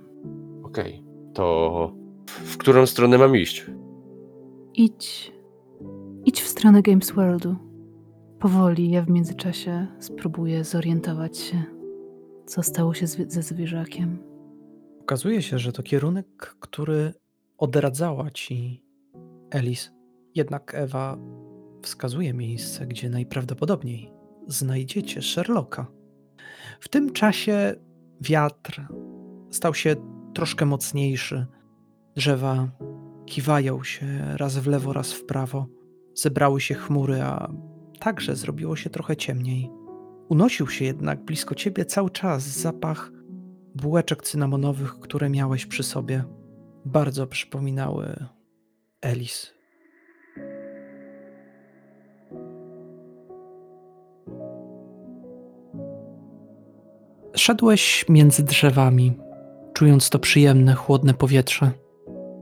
Okej, to w którą stronę mam iść? Idź. Idź w stronę Games Worldu. Powoli, ja w międzyczasie spróbuję zorientować się, co stało się z- ze zwierzakiem. Okazuje się, że to kierunek, który odradzała ci Elis. Jednak Ewa wskazuje miejsce, gdzie najprawdopodobniej znajdziecie Sherlocka. W tym czasie wiatr stał się troszkę mocniejszy. Drzewa kiwają się raz w lewo, raz w prawo. Zebrały się chmury, a także zrobiło się trochę ciemniej. Unosił się jednak blisko ciebie cały czas zapach bułeczek cynamonowych, które miałeś przy sobie, bardzo przypominały Elis. Szedłeś między drzewami, czując to przyjemne, chłodne powietrze.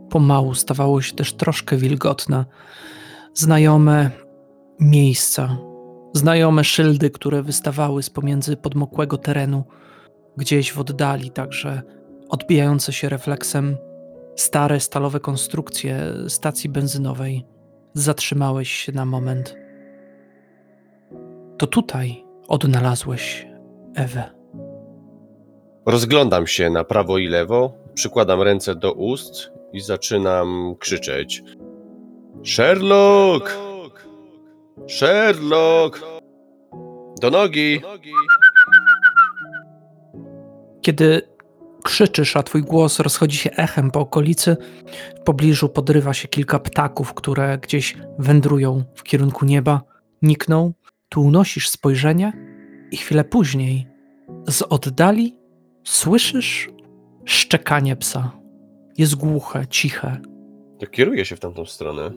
Pomału stawało się też troszkę wilgotne. Znajome miejsca, znajome szyldy, które wystawały z pomiędzy podmokłego terenu gdzieś w oddali, także odbijające się refleksem stare stalowe konstrukcje stacji benzynowej. Zatrzymałeś się na moment. To tutaj odnalazłeś Ewę. Rozglądam się na prawo i lewo, przykładam ręce do ust i zaczynam krzyczeć: Sherlock! Sherlock! Do nogi! Kiedy krzyczysz, a twój głos rozchodzi się echem po okolicy, w pobliżu podrywa się kilka ptaków, które gdzieś wędrują w kierunku nieba, nikną. Tu unosisz spojrzenie i chwilę później z oddali słyszysz szczekanie psa. Jest głuche, ciche. To kieruję się w tamtą stronę.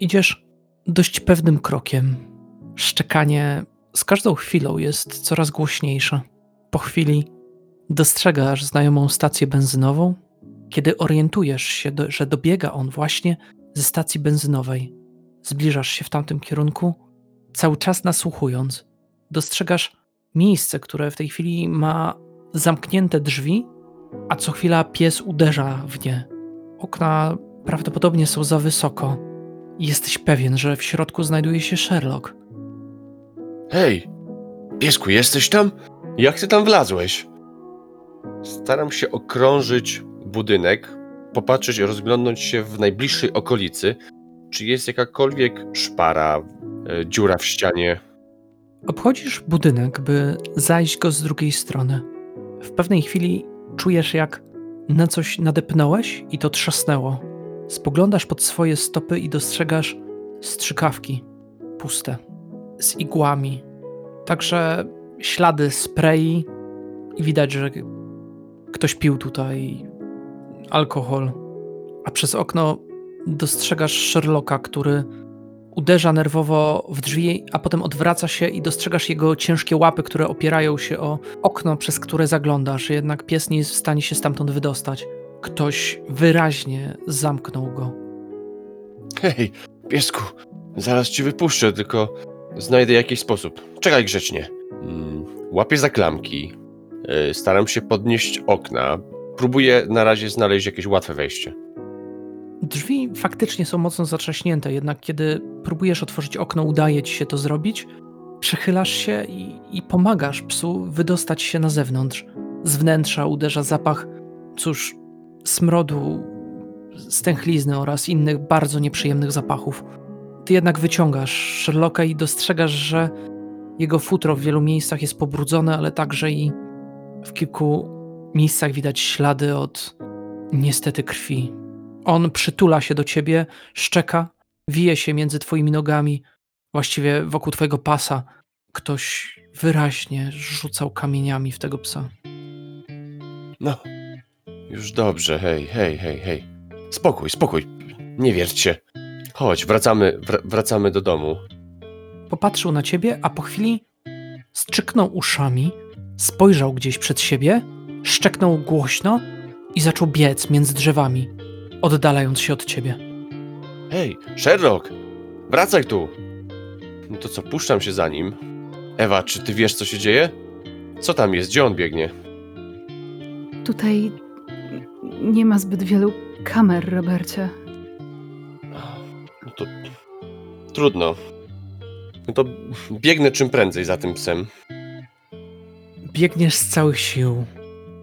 Idziesz dość pewnym krokiem. Szczekanie z każdą chwilą jest coraz głośniejsze. Po chwili dostrzegasz znajomą stację benzynową, kiedy orientujesz się, że dobiega on właśnie ze stacji benzynowej. Zbliżasz się w tamtym kierunku, cały czas nasłuchując. Dostrzegasz miejsce, które w tej chwili ma zamknięte drzwi, a co chwila pies uderza w nie. Okna prawdopodobnie są za wysoko. Jesteś pewien, że w środku znajduje się Sherlock. Hej, piesku, jesteś tam? Jak ty tam wlazłeś? Staram się okrążyć budynek, popatrzeć rozglądnąć się w najbliższej okolicy, czy jest jakakolwiek szpara, e, dziura w ścianie. Obchodzisz budynek, by zajść go z drugiej strony. W pewnej chwili czujesz, jak na coś nadepnąłeś i to trzasnęło. Spoglądasz pod swoje stopy i dostrzegasz strzykawki puste, z igłami. Także ślady sprayi i widać, że ktoś pił tutaj alkohol. A przez okno dostrzegasz Sherlocka, który uderza nerwowo w drzwi, a potem odwraca się i dostrzegasz jego ciężkie łapy, które opierają się o okno, przez które zaglądasz. Jednak pies nie jest w stanie się stamtąd wydostać. Ktoś wyraźnie zamknął go. Hej, piesku, zaraz ci wypuszczę, tylko znajdę jakiś sposób. Czekaj grzecznie. Mm, łapię za klamki, staram się podnieść okna, próbuję na razie znaleźć jakieś łatwe wejście. Drzwi faktycznie są mocno zatrzaśnięte, jednak kiedy próbujesz otworzyć okno, udaje ci się to zrobić, przechylasz się i, i pomagasz psu wydostać się na zewnątrz. Z wnętrza uderza zapach, cóż, smrodu, stęchlizny oraz innych bardzo nieprzyjemnych zapachów. Ty jednak wyciągasz Sherlocka i dostrzegasz, że jego futro w wielu miejscach jest pobrudzone, ale także i w kilku miejscach widać ślady od niestety krwi. On przytula się do ciebie, szczeka, wije się między twoimi nogami, właściwie wokół twojego pasa. Ktoś wyraźnie rzucał kamieniami w tego psa. No, już dobrze, hej, hej, hej, hej. Spokój, spokój, nie wierć się. Chodź, wracamy, wr- wracamy do domu. Popatrzył na ciebie, a po chwili strzyknął uszami, spojrzał gdzieś przed siebie, szczeknął głośno i zaczął biec między drzewami, oddalając się od ciebie. Hej, Sherlock, wracaj tu. No to co, puszczam się za nim. Ewa, czy ty wiesz, co się dzieje? Co tam jest? Gdzie on biegnie? Tutaj nie ma zbyt wielu kamer, Robercie. No to trudno. No to biegnę czym prędzej za tym psem. Biegniesz z całych sił,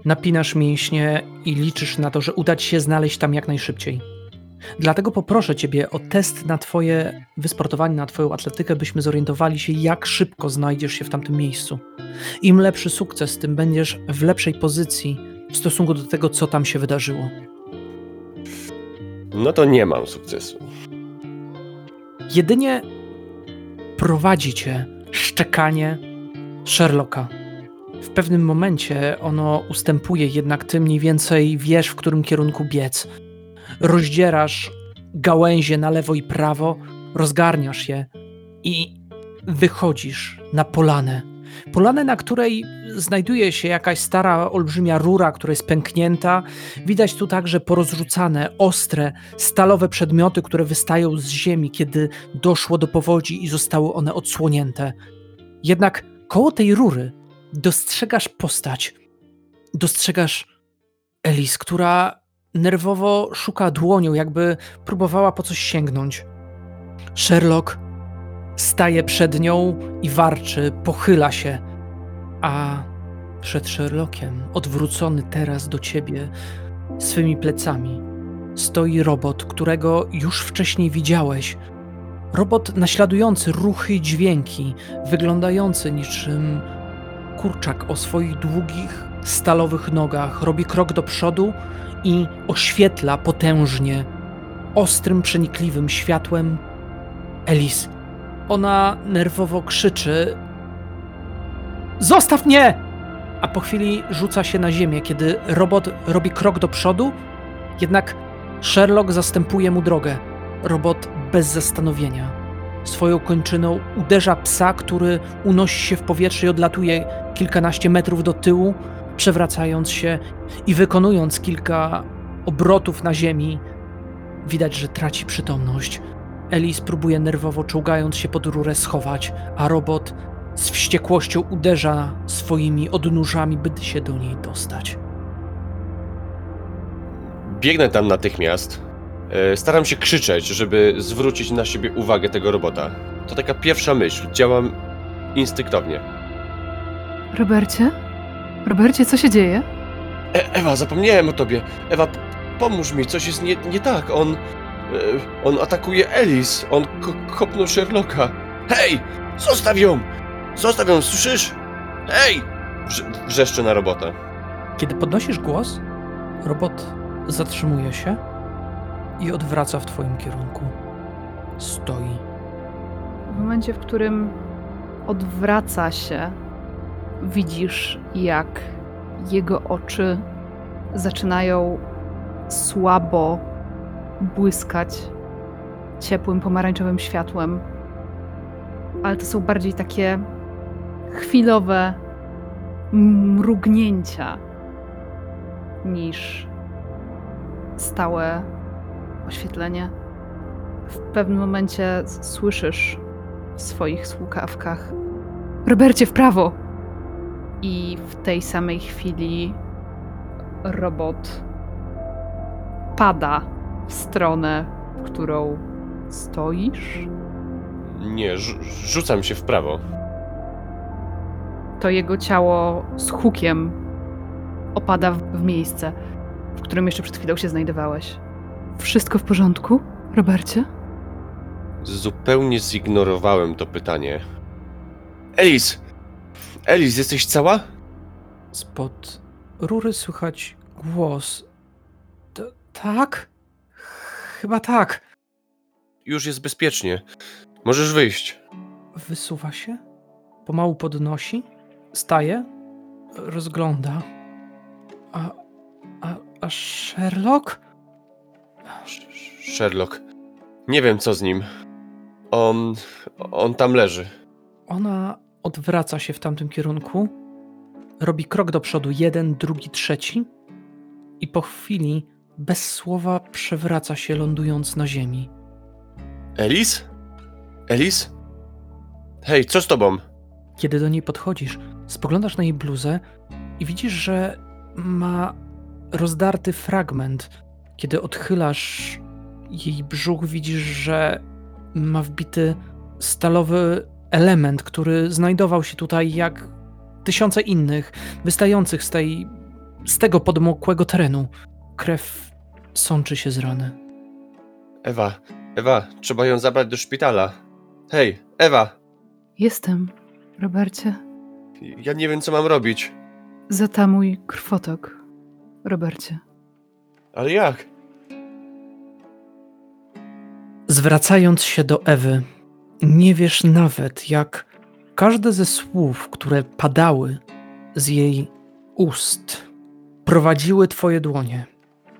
napinasz mięśnie i liczysz na to, że uda ci się znaleźć tam jak najszybciej. Dlatego poproszę ciebie o test na twoje wysportowanie, na twoją atletykę, byśmy zorientowali się, jak szybko znajdziesz się w tamtym miejscu. Im lepszy sukces, tym będziesz w lepszej pozycji w stosunku do tego, co tam się wydarzyło. No to nie mam sukcesu. Jedynie prowadzi cię szczekanie Sherlocka. W pewnym momencie ono ustępuje, jednak ty mniej więcej wiesz, w którym kierunku biec. Rozdzierasz gałęzie na lewo i prawo, rozgarniasz je i wychodzisz na polanę. Polanę, na której znajduje się jakaś stara, olbrzymia rura, która jest pęknięta. Widać tu także porozrzucane, ostre, stalowe przedmioty, które wystają z ziemi, kiedy doszło do powodzi i zostały one odsłonięte. Jednak koło tej rury dostrzegasz postać. Dostrzegasz Elis, która nerwowo szuka dłonią, jakby próbowała po coś sięgnąć. Sherlock staje przed nią i warczy, pochyla się, a przed Sherlockiem, odwrócony teraz do ciebie swymi plecami, stoi robot, którego już wcześniej widziałeś. Robot naśladujący ruchy i dźwięki, wyglądający niczym kurczak o swoich długich, stalowych nogach, robi krok do przodu i oświetla potężnie, ostrym, przenikliwym światłem Elis. Ona nerwowo krzyczy: Zostaw mnie! A po chwili rzuca się na ziemię, kiedy robot robi krok do przodu, jednak Sherlock zastępuje mu drogę. Robot bez zastanowienia. swoją kończyną uderza psa, który unosi się w powietrze i odlatuje kilkanaście metrów do tyłu, przewracając się i wykonując kilka obrotów na ziemi. Widać, że traci przytomność. Elis próbuje nerwowo, czołgając się pod rurę, schować, a robot z wściekłością uderza swoimi odnóżami, by się do niej dostać. Biegnę tam natychmiast. E, Staram się krzyczeć, żeby zwrócić na siebie uwagę tego robota. To taka pierwsza myśl. Działam instynktownie. Robercie? Robercie, co się dzieje? E Ewa, zapomniałem o tobie. Ewa, pomóż mi, coś jest nie, nie tak. On. E, on atakuje Elis. On ko kopnął Sherlocka. Hej! Zostaw ją! Zostaw ją, słyszysz? Hej! Wrze wrzeszczę na robota. Kiedy podnosisz głos, robot zatrzymuje się i odwraca w twoim kierunku. Stoi. W momencie, w którym odwraca się, widzisz, jak jego oczy zaczynają słabo błyskać ciepłym pomarańczowym światłem. Ale to są bardziej takie chwilowe mrugnięcia niż stałe oświetlenie. W pewnym momencie słyszysz w swoich słuchawkach: Robercie, w prawo! I w tej samej chwili robot pada w stronę, w którą stoisz. Nie, rzu- rzucam się w prawo. To jego ciało z hukiem opada w w miejsce, w którym jeszcze przed chwilą się znajdowałeś. Wszystko w porządku, Robercie? Zupełnie zignorowałem to pytanie. Elis! Elis, jesteś cała? Spod rury słychać głos. T- tak? Chyba tak. Już jest bezpiecznie. Możesz wyjść. Wysuwa się, pomału podnosi, staje, rozgląda. A, a, a Sherlock? Sh- Sherlock. Nie wiem co z nim. On. On tam leży. Ona odwraca się w tamtym kierunku, robi krok do przodu, jeden, drugi, trzeci, i po chwili bez słowa przewraca się, lądując na ziemi. Elis? Elis? Hej, co z tobą? Kiedy do niej podchodzisz, spoglądasz na jej bluzę i widzisz, że ma rozdarty fragment. Kiedy odchylasz jej brzuch, widzisz, że ma wbity stalowy element, który znajdował się tutaj jak tysiące innych, wystających z tej, z tego podmokłego terenu. Krew sączy się z rany. Ewa, Ewa, trzeba ją zabrać do szpitala. Hej, Ewa! Jestem, Robercie. Ja nie wiem co mam robić. Zatamuj krwotok, Robercie. Ale jak? Zwracając się do Ewy, nie wiesz nawet, jak każde ze słów, które padały z jej ust, prowadziły twoje dłonie.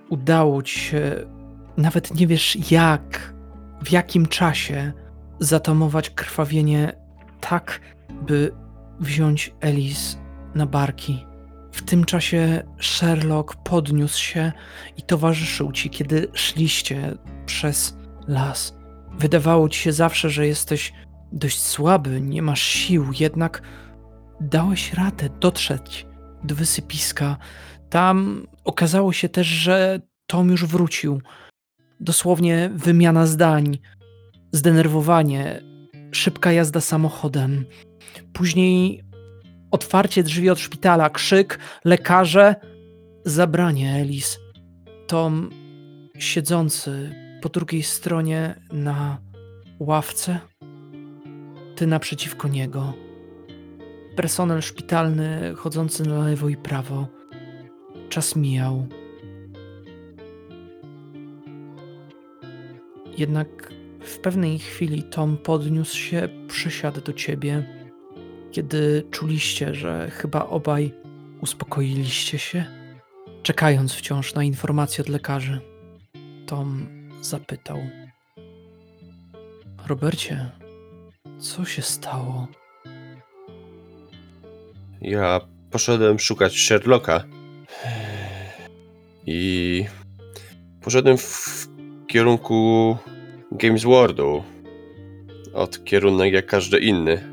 Udało ci się, nawet nie wiesz jak, w jakim czasie, zatamować krwawienie tak, by wziąć Elis na barki. W tym czasie Sherlock podniósł się i towarzyszył ci, kiedy szliście przez las. Wydawało ci się zawsze, że jesteś dość słaby, nie masz sił, jednak dałeś radę dotrzeć do wysypiska. Tam okazało się też, że Tom już wrócił. Dosłownie wymiana zdań, zdenerwowanie, szybka jazda samochodem. Później otwarcie drzwi od szpitala, krzyk, lekarze, zabranie Elis. Tom siedzący po drugiej stronie na ławce, ty naprzeciwko niego. Personel szpitalny chodzący na lewo i prawo. Czas mijał. Jednak w pewnej chwili Tom podniósł się, przysiadł do ciebie, kiedy czuliście, że chyba obaj uspokoiliście się, czekając wciąż na informacje od lekarzy. Tom zapytał: Robercie, Co się stało? Ja poszedłem szukać Sherlocka. I poszedłem w kierunku Games Worldu. Od kierunek jak każdy inny.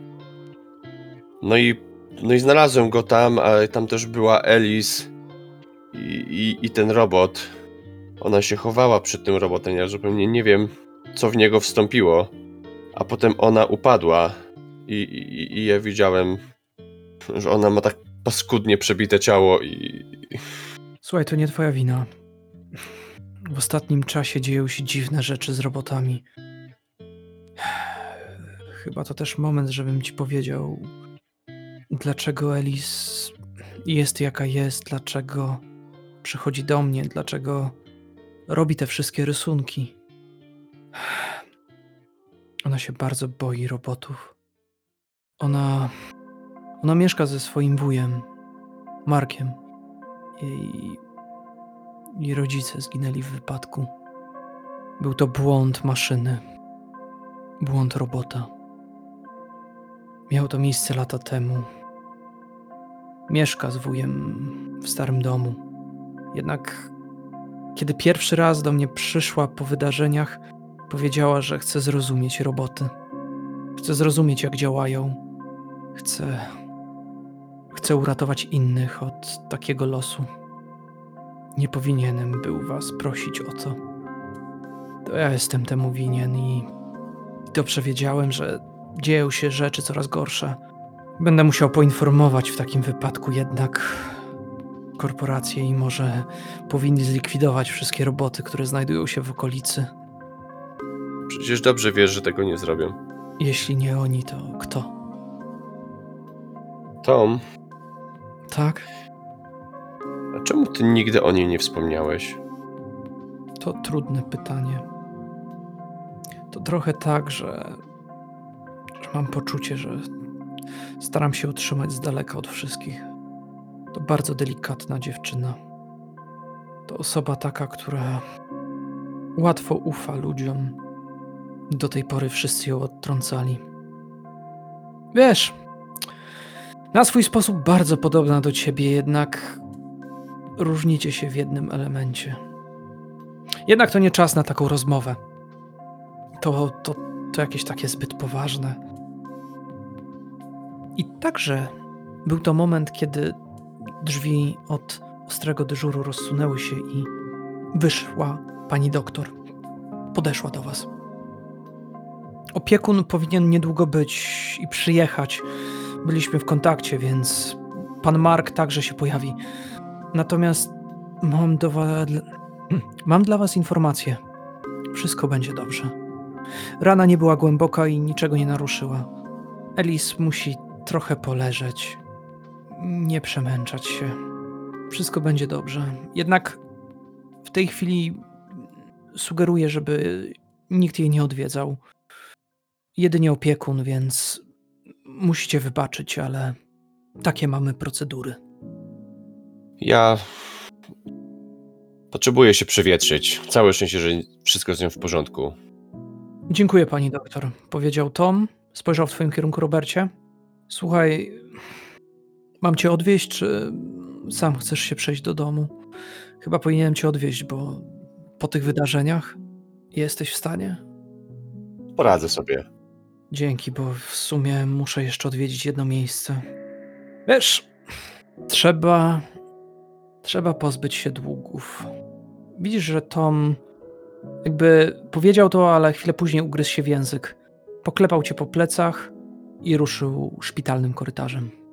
No i, no i znalazłem go tam, ale tam też była Alice i, i, i ten robot. Ona się chowała przed tym robotem, ja zupełnie nie wiem, co w niego wstąpiło. A potem ona upadła i, i, i ja widziałem, że ona ma tak paskudnie przebite ciało i... Słuchaj, to nie twoja wina. W ostatnim czasie dzieją się dziwne rzeczy z robotami. Chyba to też moment, żebym ci powiedział, dlaczego Elis jest jaka jest, dlaczego przychodzi do mnie, dlaczego robi te wszystkie rysunki. Ona się bardzo boi robotów. Ona. Ona mieszka ze swoim wujem, Markiem. Jej. Jej rodzice zginęli w wypadku. Był to błąd maszyny. Błąd robota. Miało to miejsce lata temu. Mieszka z wujem w starym domu. Jednak kiedy pierwszy raz do mnie przyszła po wydarzeniach, powiedziała, że chce zrozumieć roboty. Chce zrozumieć, jak działają. Chce. Chce uratować innych od takiego losu. Nie powinienem był was prosić o to. To ja jestem temu winien i dobrze wiedziałem, że dzieją się rzeczy coraz gorsze. Będę musiał poinformować w takim wypadku jednak korporacje i może powinni zlikwidować wszystkie roboty, które znajdują się w okolicy. Przecież dobrze wiesz, że tego nie zrobią. Jeśli nie oni, to kto? Tom, Tak? a czemu ty nigdy o niej nie wspomniałeś? To trudne pytanie. To trochę tak, że, że mam poczucie, że staram się utrzymać z daleka od wszystkich. To bardzo delikatna dziewczyna. To osoba taka, która łatwo ufa ludziom. Do tej pory wszyscy ją odtrącali. Wiesz, na swój sposób bardzo podobna do ciebie, jednak różnicie się w jednym elemencie. Jednak to nie czas na taką rozmowę. To, to, to jakieś takie zbyt poważne. I także był to moment, kiedy drzwi od ostrego dyżuru rozsunęły się i wyszła pani doktor. Podeszła do was. Opiekun powinien niedługo być i przyjechać. Byliśmy w kontakcie, więc pan Mark także się pojawi. Natomiast mam do wa- Mam dla was informację. Wszystko będzie dobrze. Rana nie była głęboka i niczego nie naruszyła. Elis musi trochę poleżeć. Nie przemęczać się. Wszystko będzie dobrze. Jednak w tej chwili sugeruję, żeby nikt jej nie odwiedzał. Jedynie opiekun, więc musicie wybaczyć, ale takie mamy procedury. Ja potrzebuję się przewietrzyć. Całe szczęście, że wszystko z nią w porządku. Dziękuję pani doktor, powiedział Tom. Spojrzał w twoim kierunku, Robercie. Słuchaj, mam cię odwieźć, czy sam chcesz się przejść do domu? Chyba powinienem cię odwieźć, bo po tych wydarzeniach jesteś w stanie? Poradzę sobie. Dzięki, bo w sumie muszę jeszcze odwiedzić jedno miejsce. Wiesz, trzeba. Trzeba pozbyć się długów. Widzisz, że Tom jakby powiedział to, ale chwilę później ugryzł się w język. Poklepał cię po plecach i ruszył szpitalnym korytarzem.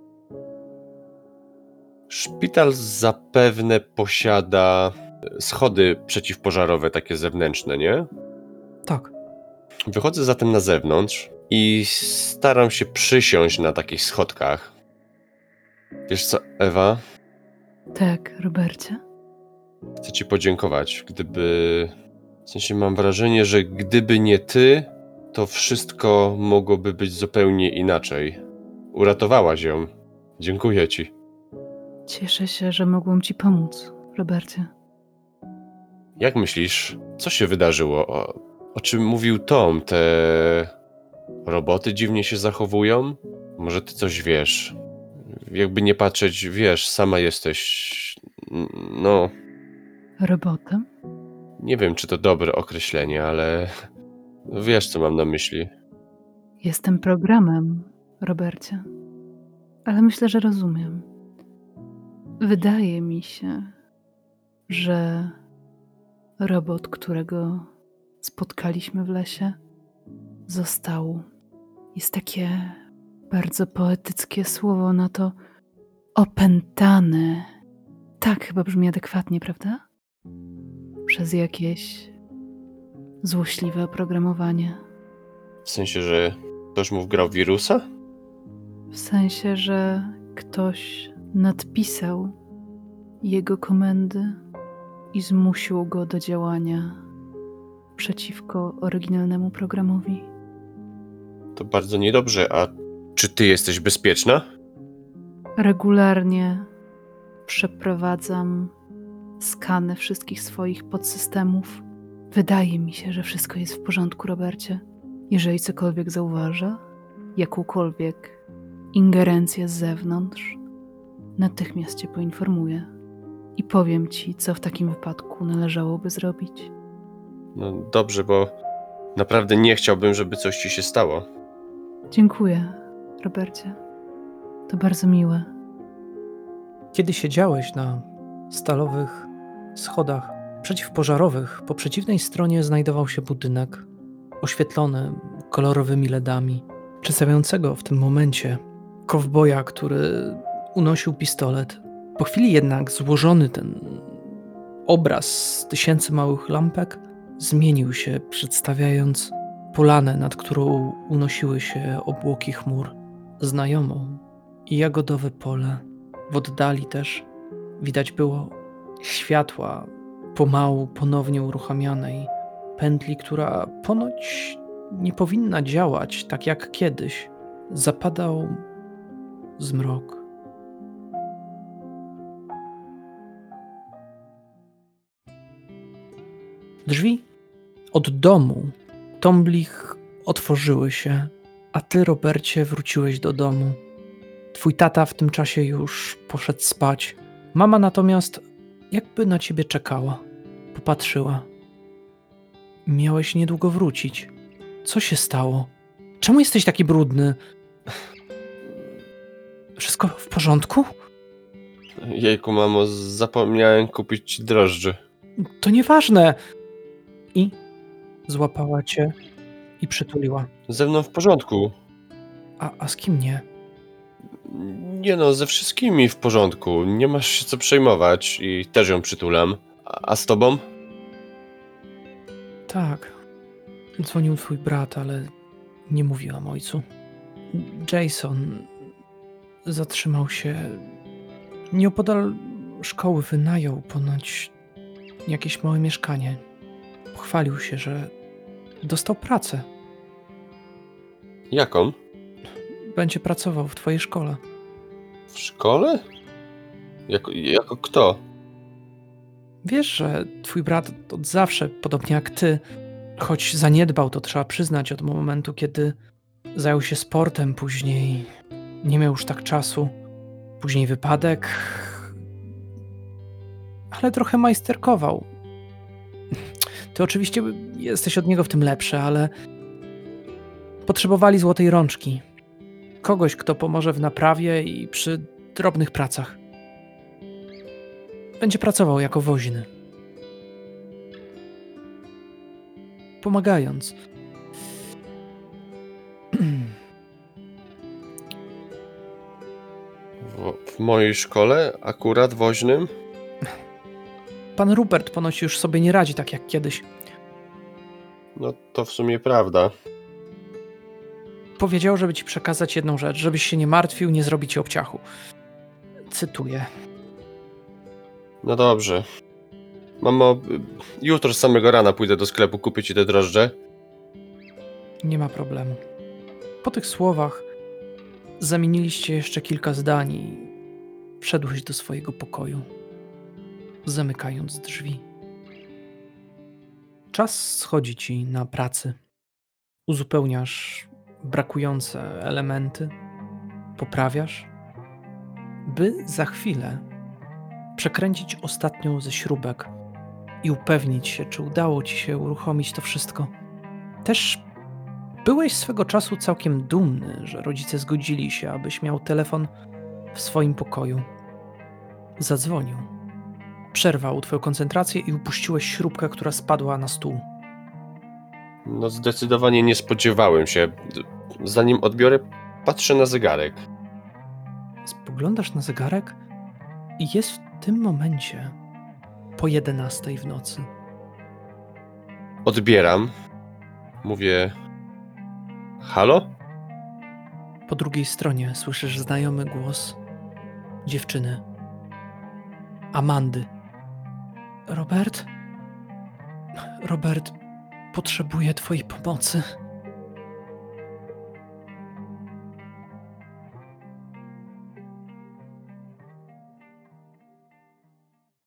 Szpital zapewne posiada schody przeciwpożarowe, takie zewnętrzne, nie? Tak. Wychodzę zatem na zewnątrz i staram się przysiąść na takich schodkach. Wiesz co, Ewa? Tak, Robercie? Chcę ci podziękować. Gdyby. W sensie mam wrażenie, że gdyby nie ty, to wszystko mogłoby być zupełnie inaczej. Uratowałaś ją. Dziękuję ci. Cieszę się, że mogłam ci pomóc, Robercie. Jak myślisz, co się wydarzyło? O, o czym mówił Tom? Te. roboty dziwnie się zachowują? Może ty coś wiesz? Jakby nie patrzeć, wiesz, sama jesteś. No, Robotem? nie wiem, czy to dobre określenie, ale wiesz, co mam na myśli. Jestem programem, Robercie. Ale myślę, że rozumiem. Wydaje mi się, że robot, którego spotkaliśmy w lesie, został. Jest takie bardzo poetyckie słowo na to opętany. Tak chyba brzmi adekwatnie, prawda? Przez jakieś złośliwe oprogramowanie. W sensie, że ktoś mu wgrał wirusa? W sensie, że ktoś nadpisał jego komendy i zmusił go do działania przeciwko oryginalnemu programowi. To bardzo niedobrze. A czy ty jesteś bezpieczna? Regularnie przeprowadzam skany wszystkich swoich podsystemów. Wydaje mi się, że wszystko jest w porządku, Robercie. Jeżeli cokolwiek zauważę, jakąkolwiek ingerencję z zewnątrz, natychmiast cię poinformuję i powiem ci, co w takim wypadku należałoby zrobić. No dobrze, bo naprawdę nie chciałbym, żeby coś ci się stało. Dziękuję, Robercie. To bardzo miłe. Kiedy siedziałeś na stalowych schodach przeciwpożarowych, po przeciwnej stronie znajdował się budynek oświetlony kolorowymi LEDami, przedstawiającego w tym momencie kowboja, który unosił pistolet. Po chwili jednak złożony ten obraz z tysięcy małych lampek zmienił się, przedstawiając polanę, nad którą unosiły się obłoki chmur, znajomą i jagodowe pole. W oddali też widać było światła pomału ponownie uruchamianej pętli, która ponoć nie powinna działać tak jak kiedyś. Zapadał zmrok. Drzwi od domu Tomblich otworzyły się, a ty, Robercie, wróciłeś do domu. Twój tata w tym czasie już poszedł spać. Mama natomiast jakby na ciebie czekała. Popatrzyła. Miałeś niedługo wrócić. Co się stało? Czemu jesteś taki brudny? Wszystko w porządku? Jejku, mamo, zapomniałem kupić ci drożdży. To nieważne. I złapała cię i przytuliła. Ze mną w porządku. A, a z kim nie? Nie no, ze wszystkimi w porządku. Nie masz się co przejmować i też ją przytulam. A, a z tobą? Tak. Dzwonił twój brat, ale nie mówiłam ojcu. Jason zatrzymał się. Nieopodal szkoły wynajął ponoć jakieś małe mieszkanie. Pochwalił się, że dostał pracę. Jaką? Będzie pracował w twojej szkole. W szkole? Jako, jako kto? Wiesz, że twój brat od zawsze, podobnie jak ty, choć zaniedbał, to trzeba przyznać od momentu, kiedy zajął się sportem, później nie miał już tak czasu, później wypadek, ale trochę majsterkował. Ty oczywiście jesteś od niego w tym lepszy, ale potrzebowali złotej rączki. Kogoś, kto pomoże w naprawie i przy drobnych pracach. Będzie pracował jako woźny. Pomagając. W, w mojej szkole? Akurat woźnym? Pan Rupert ponoć już sobie nie radzi tak jak kiedyś. No to w sumie prawda. Powiedział, żeby ci przekazać jedną rzecz, żebyś się nie martwił, nie zrobi ci obciachu. Cytuję. No dobrze. Mamo, jutro z samego rana pójdę do sklepu, kupię ci te drożdże. Nie ma problemu. Po tych słowach zamieniliście jeszcze kilka zdań i wszedłeś do swojego pokoju, zamykając drzwi. Czas schodzi ci na pracy. Uzupełniasz brakujące elementy, poprawiasz, by za chwilę przekręcić ostatnią ze śrubek i upewnić się, czy udało ci się uruchomić to wszystko. Też byłeś swego czasu całkiem dumny, że rodzice zgodzili się, abyś miał telefon w swoim pokoju. Zadzwonił. Przerwał twoją koncentrację i upuściłeś śrubkę, która spadła na stół. No zdecydowanie nie spodziewałem się. Zanim odbiorę, patrzę na zegarek. Spoglądasz na zegarek i jest w tym momencie po 11 w nocy. Odbieram. Mówię. Halo? Po drugiej stronie słyszysz znajomy głos dziewczyny. Amandy. Robert? Robert, potrzebuję Twojej pomocy.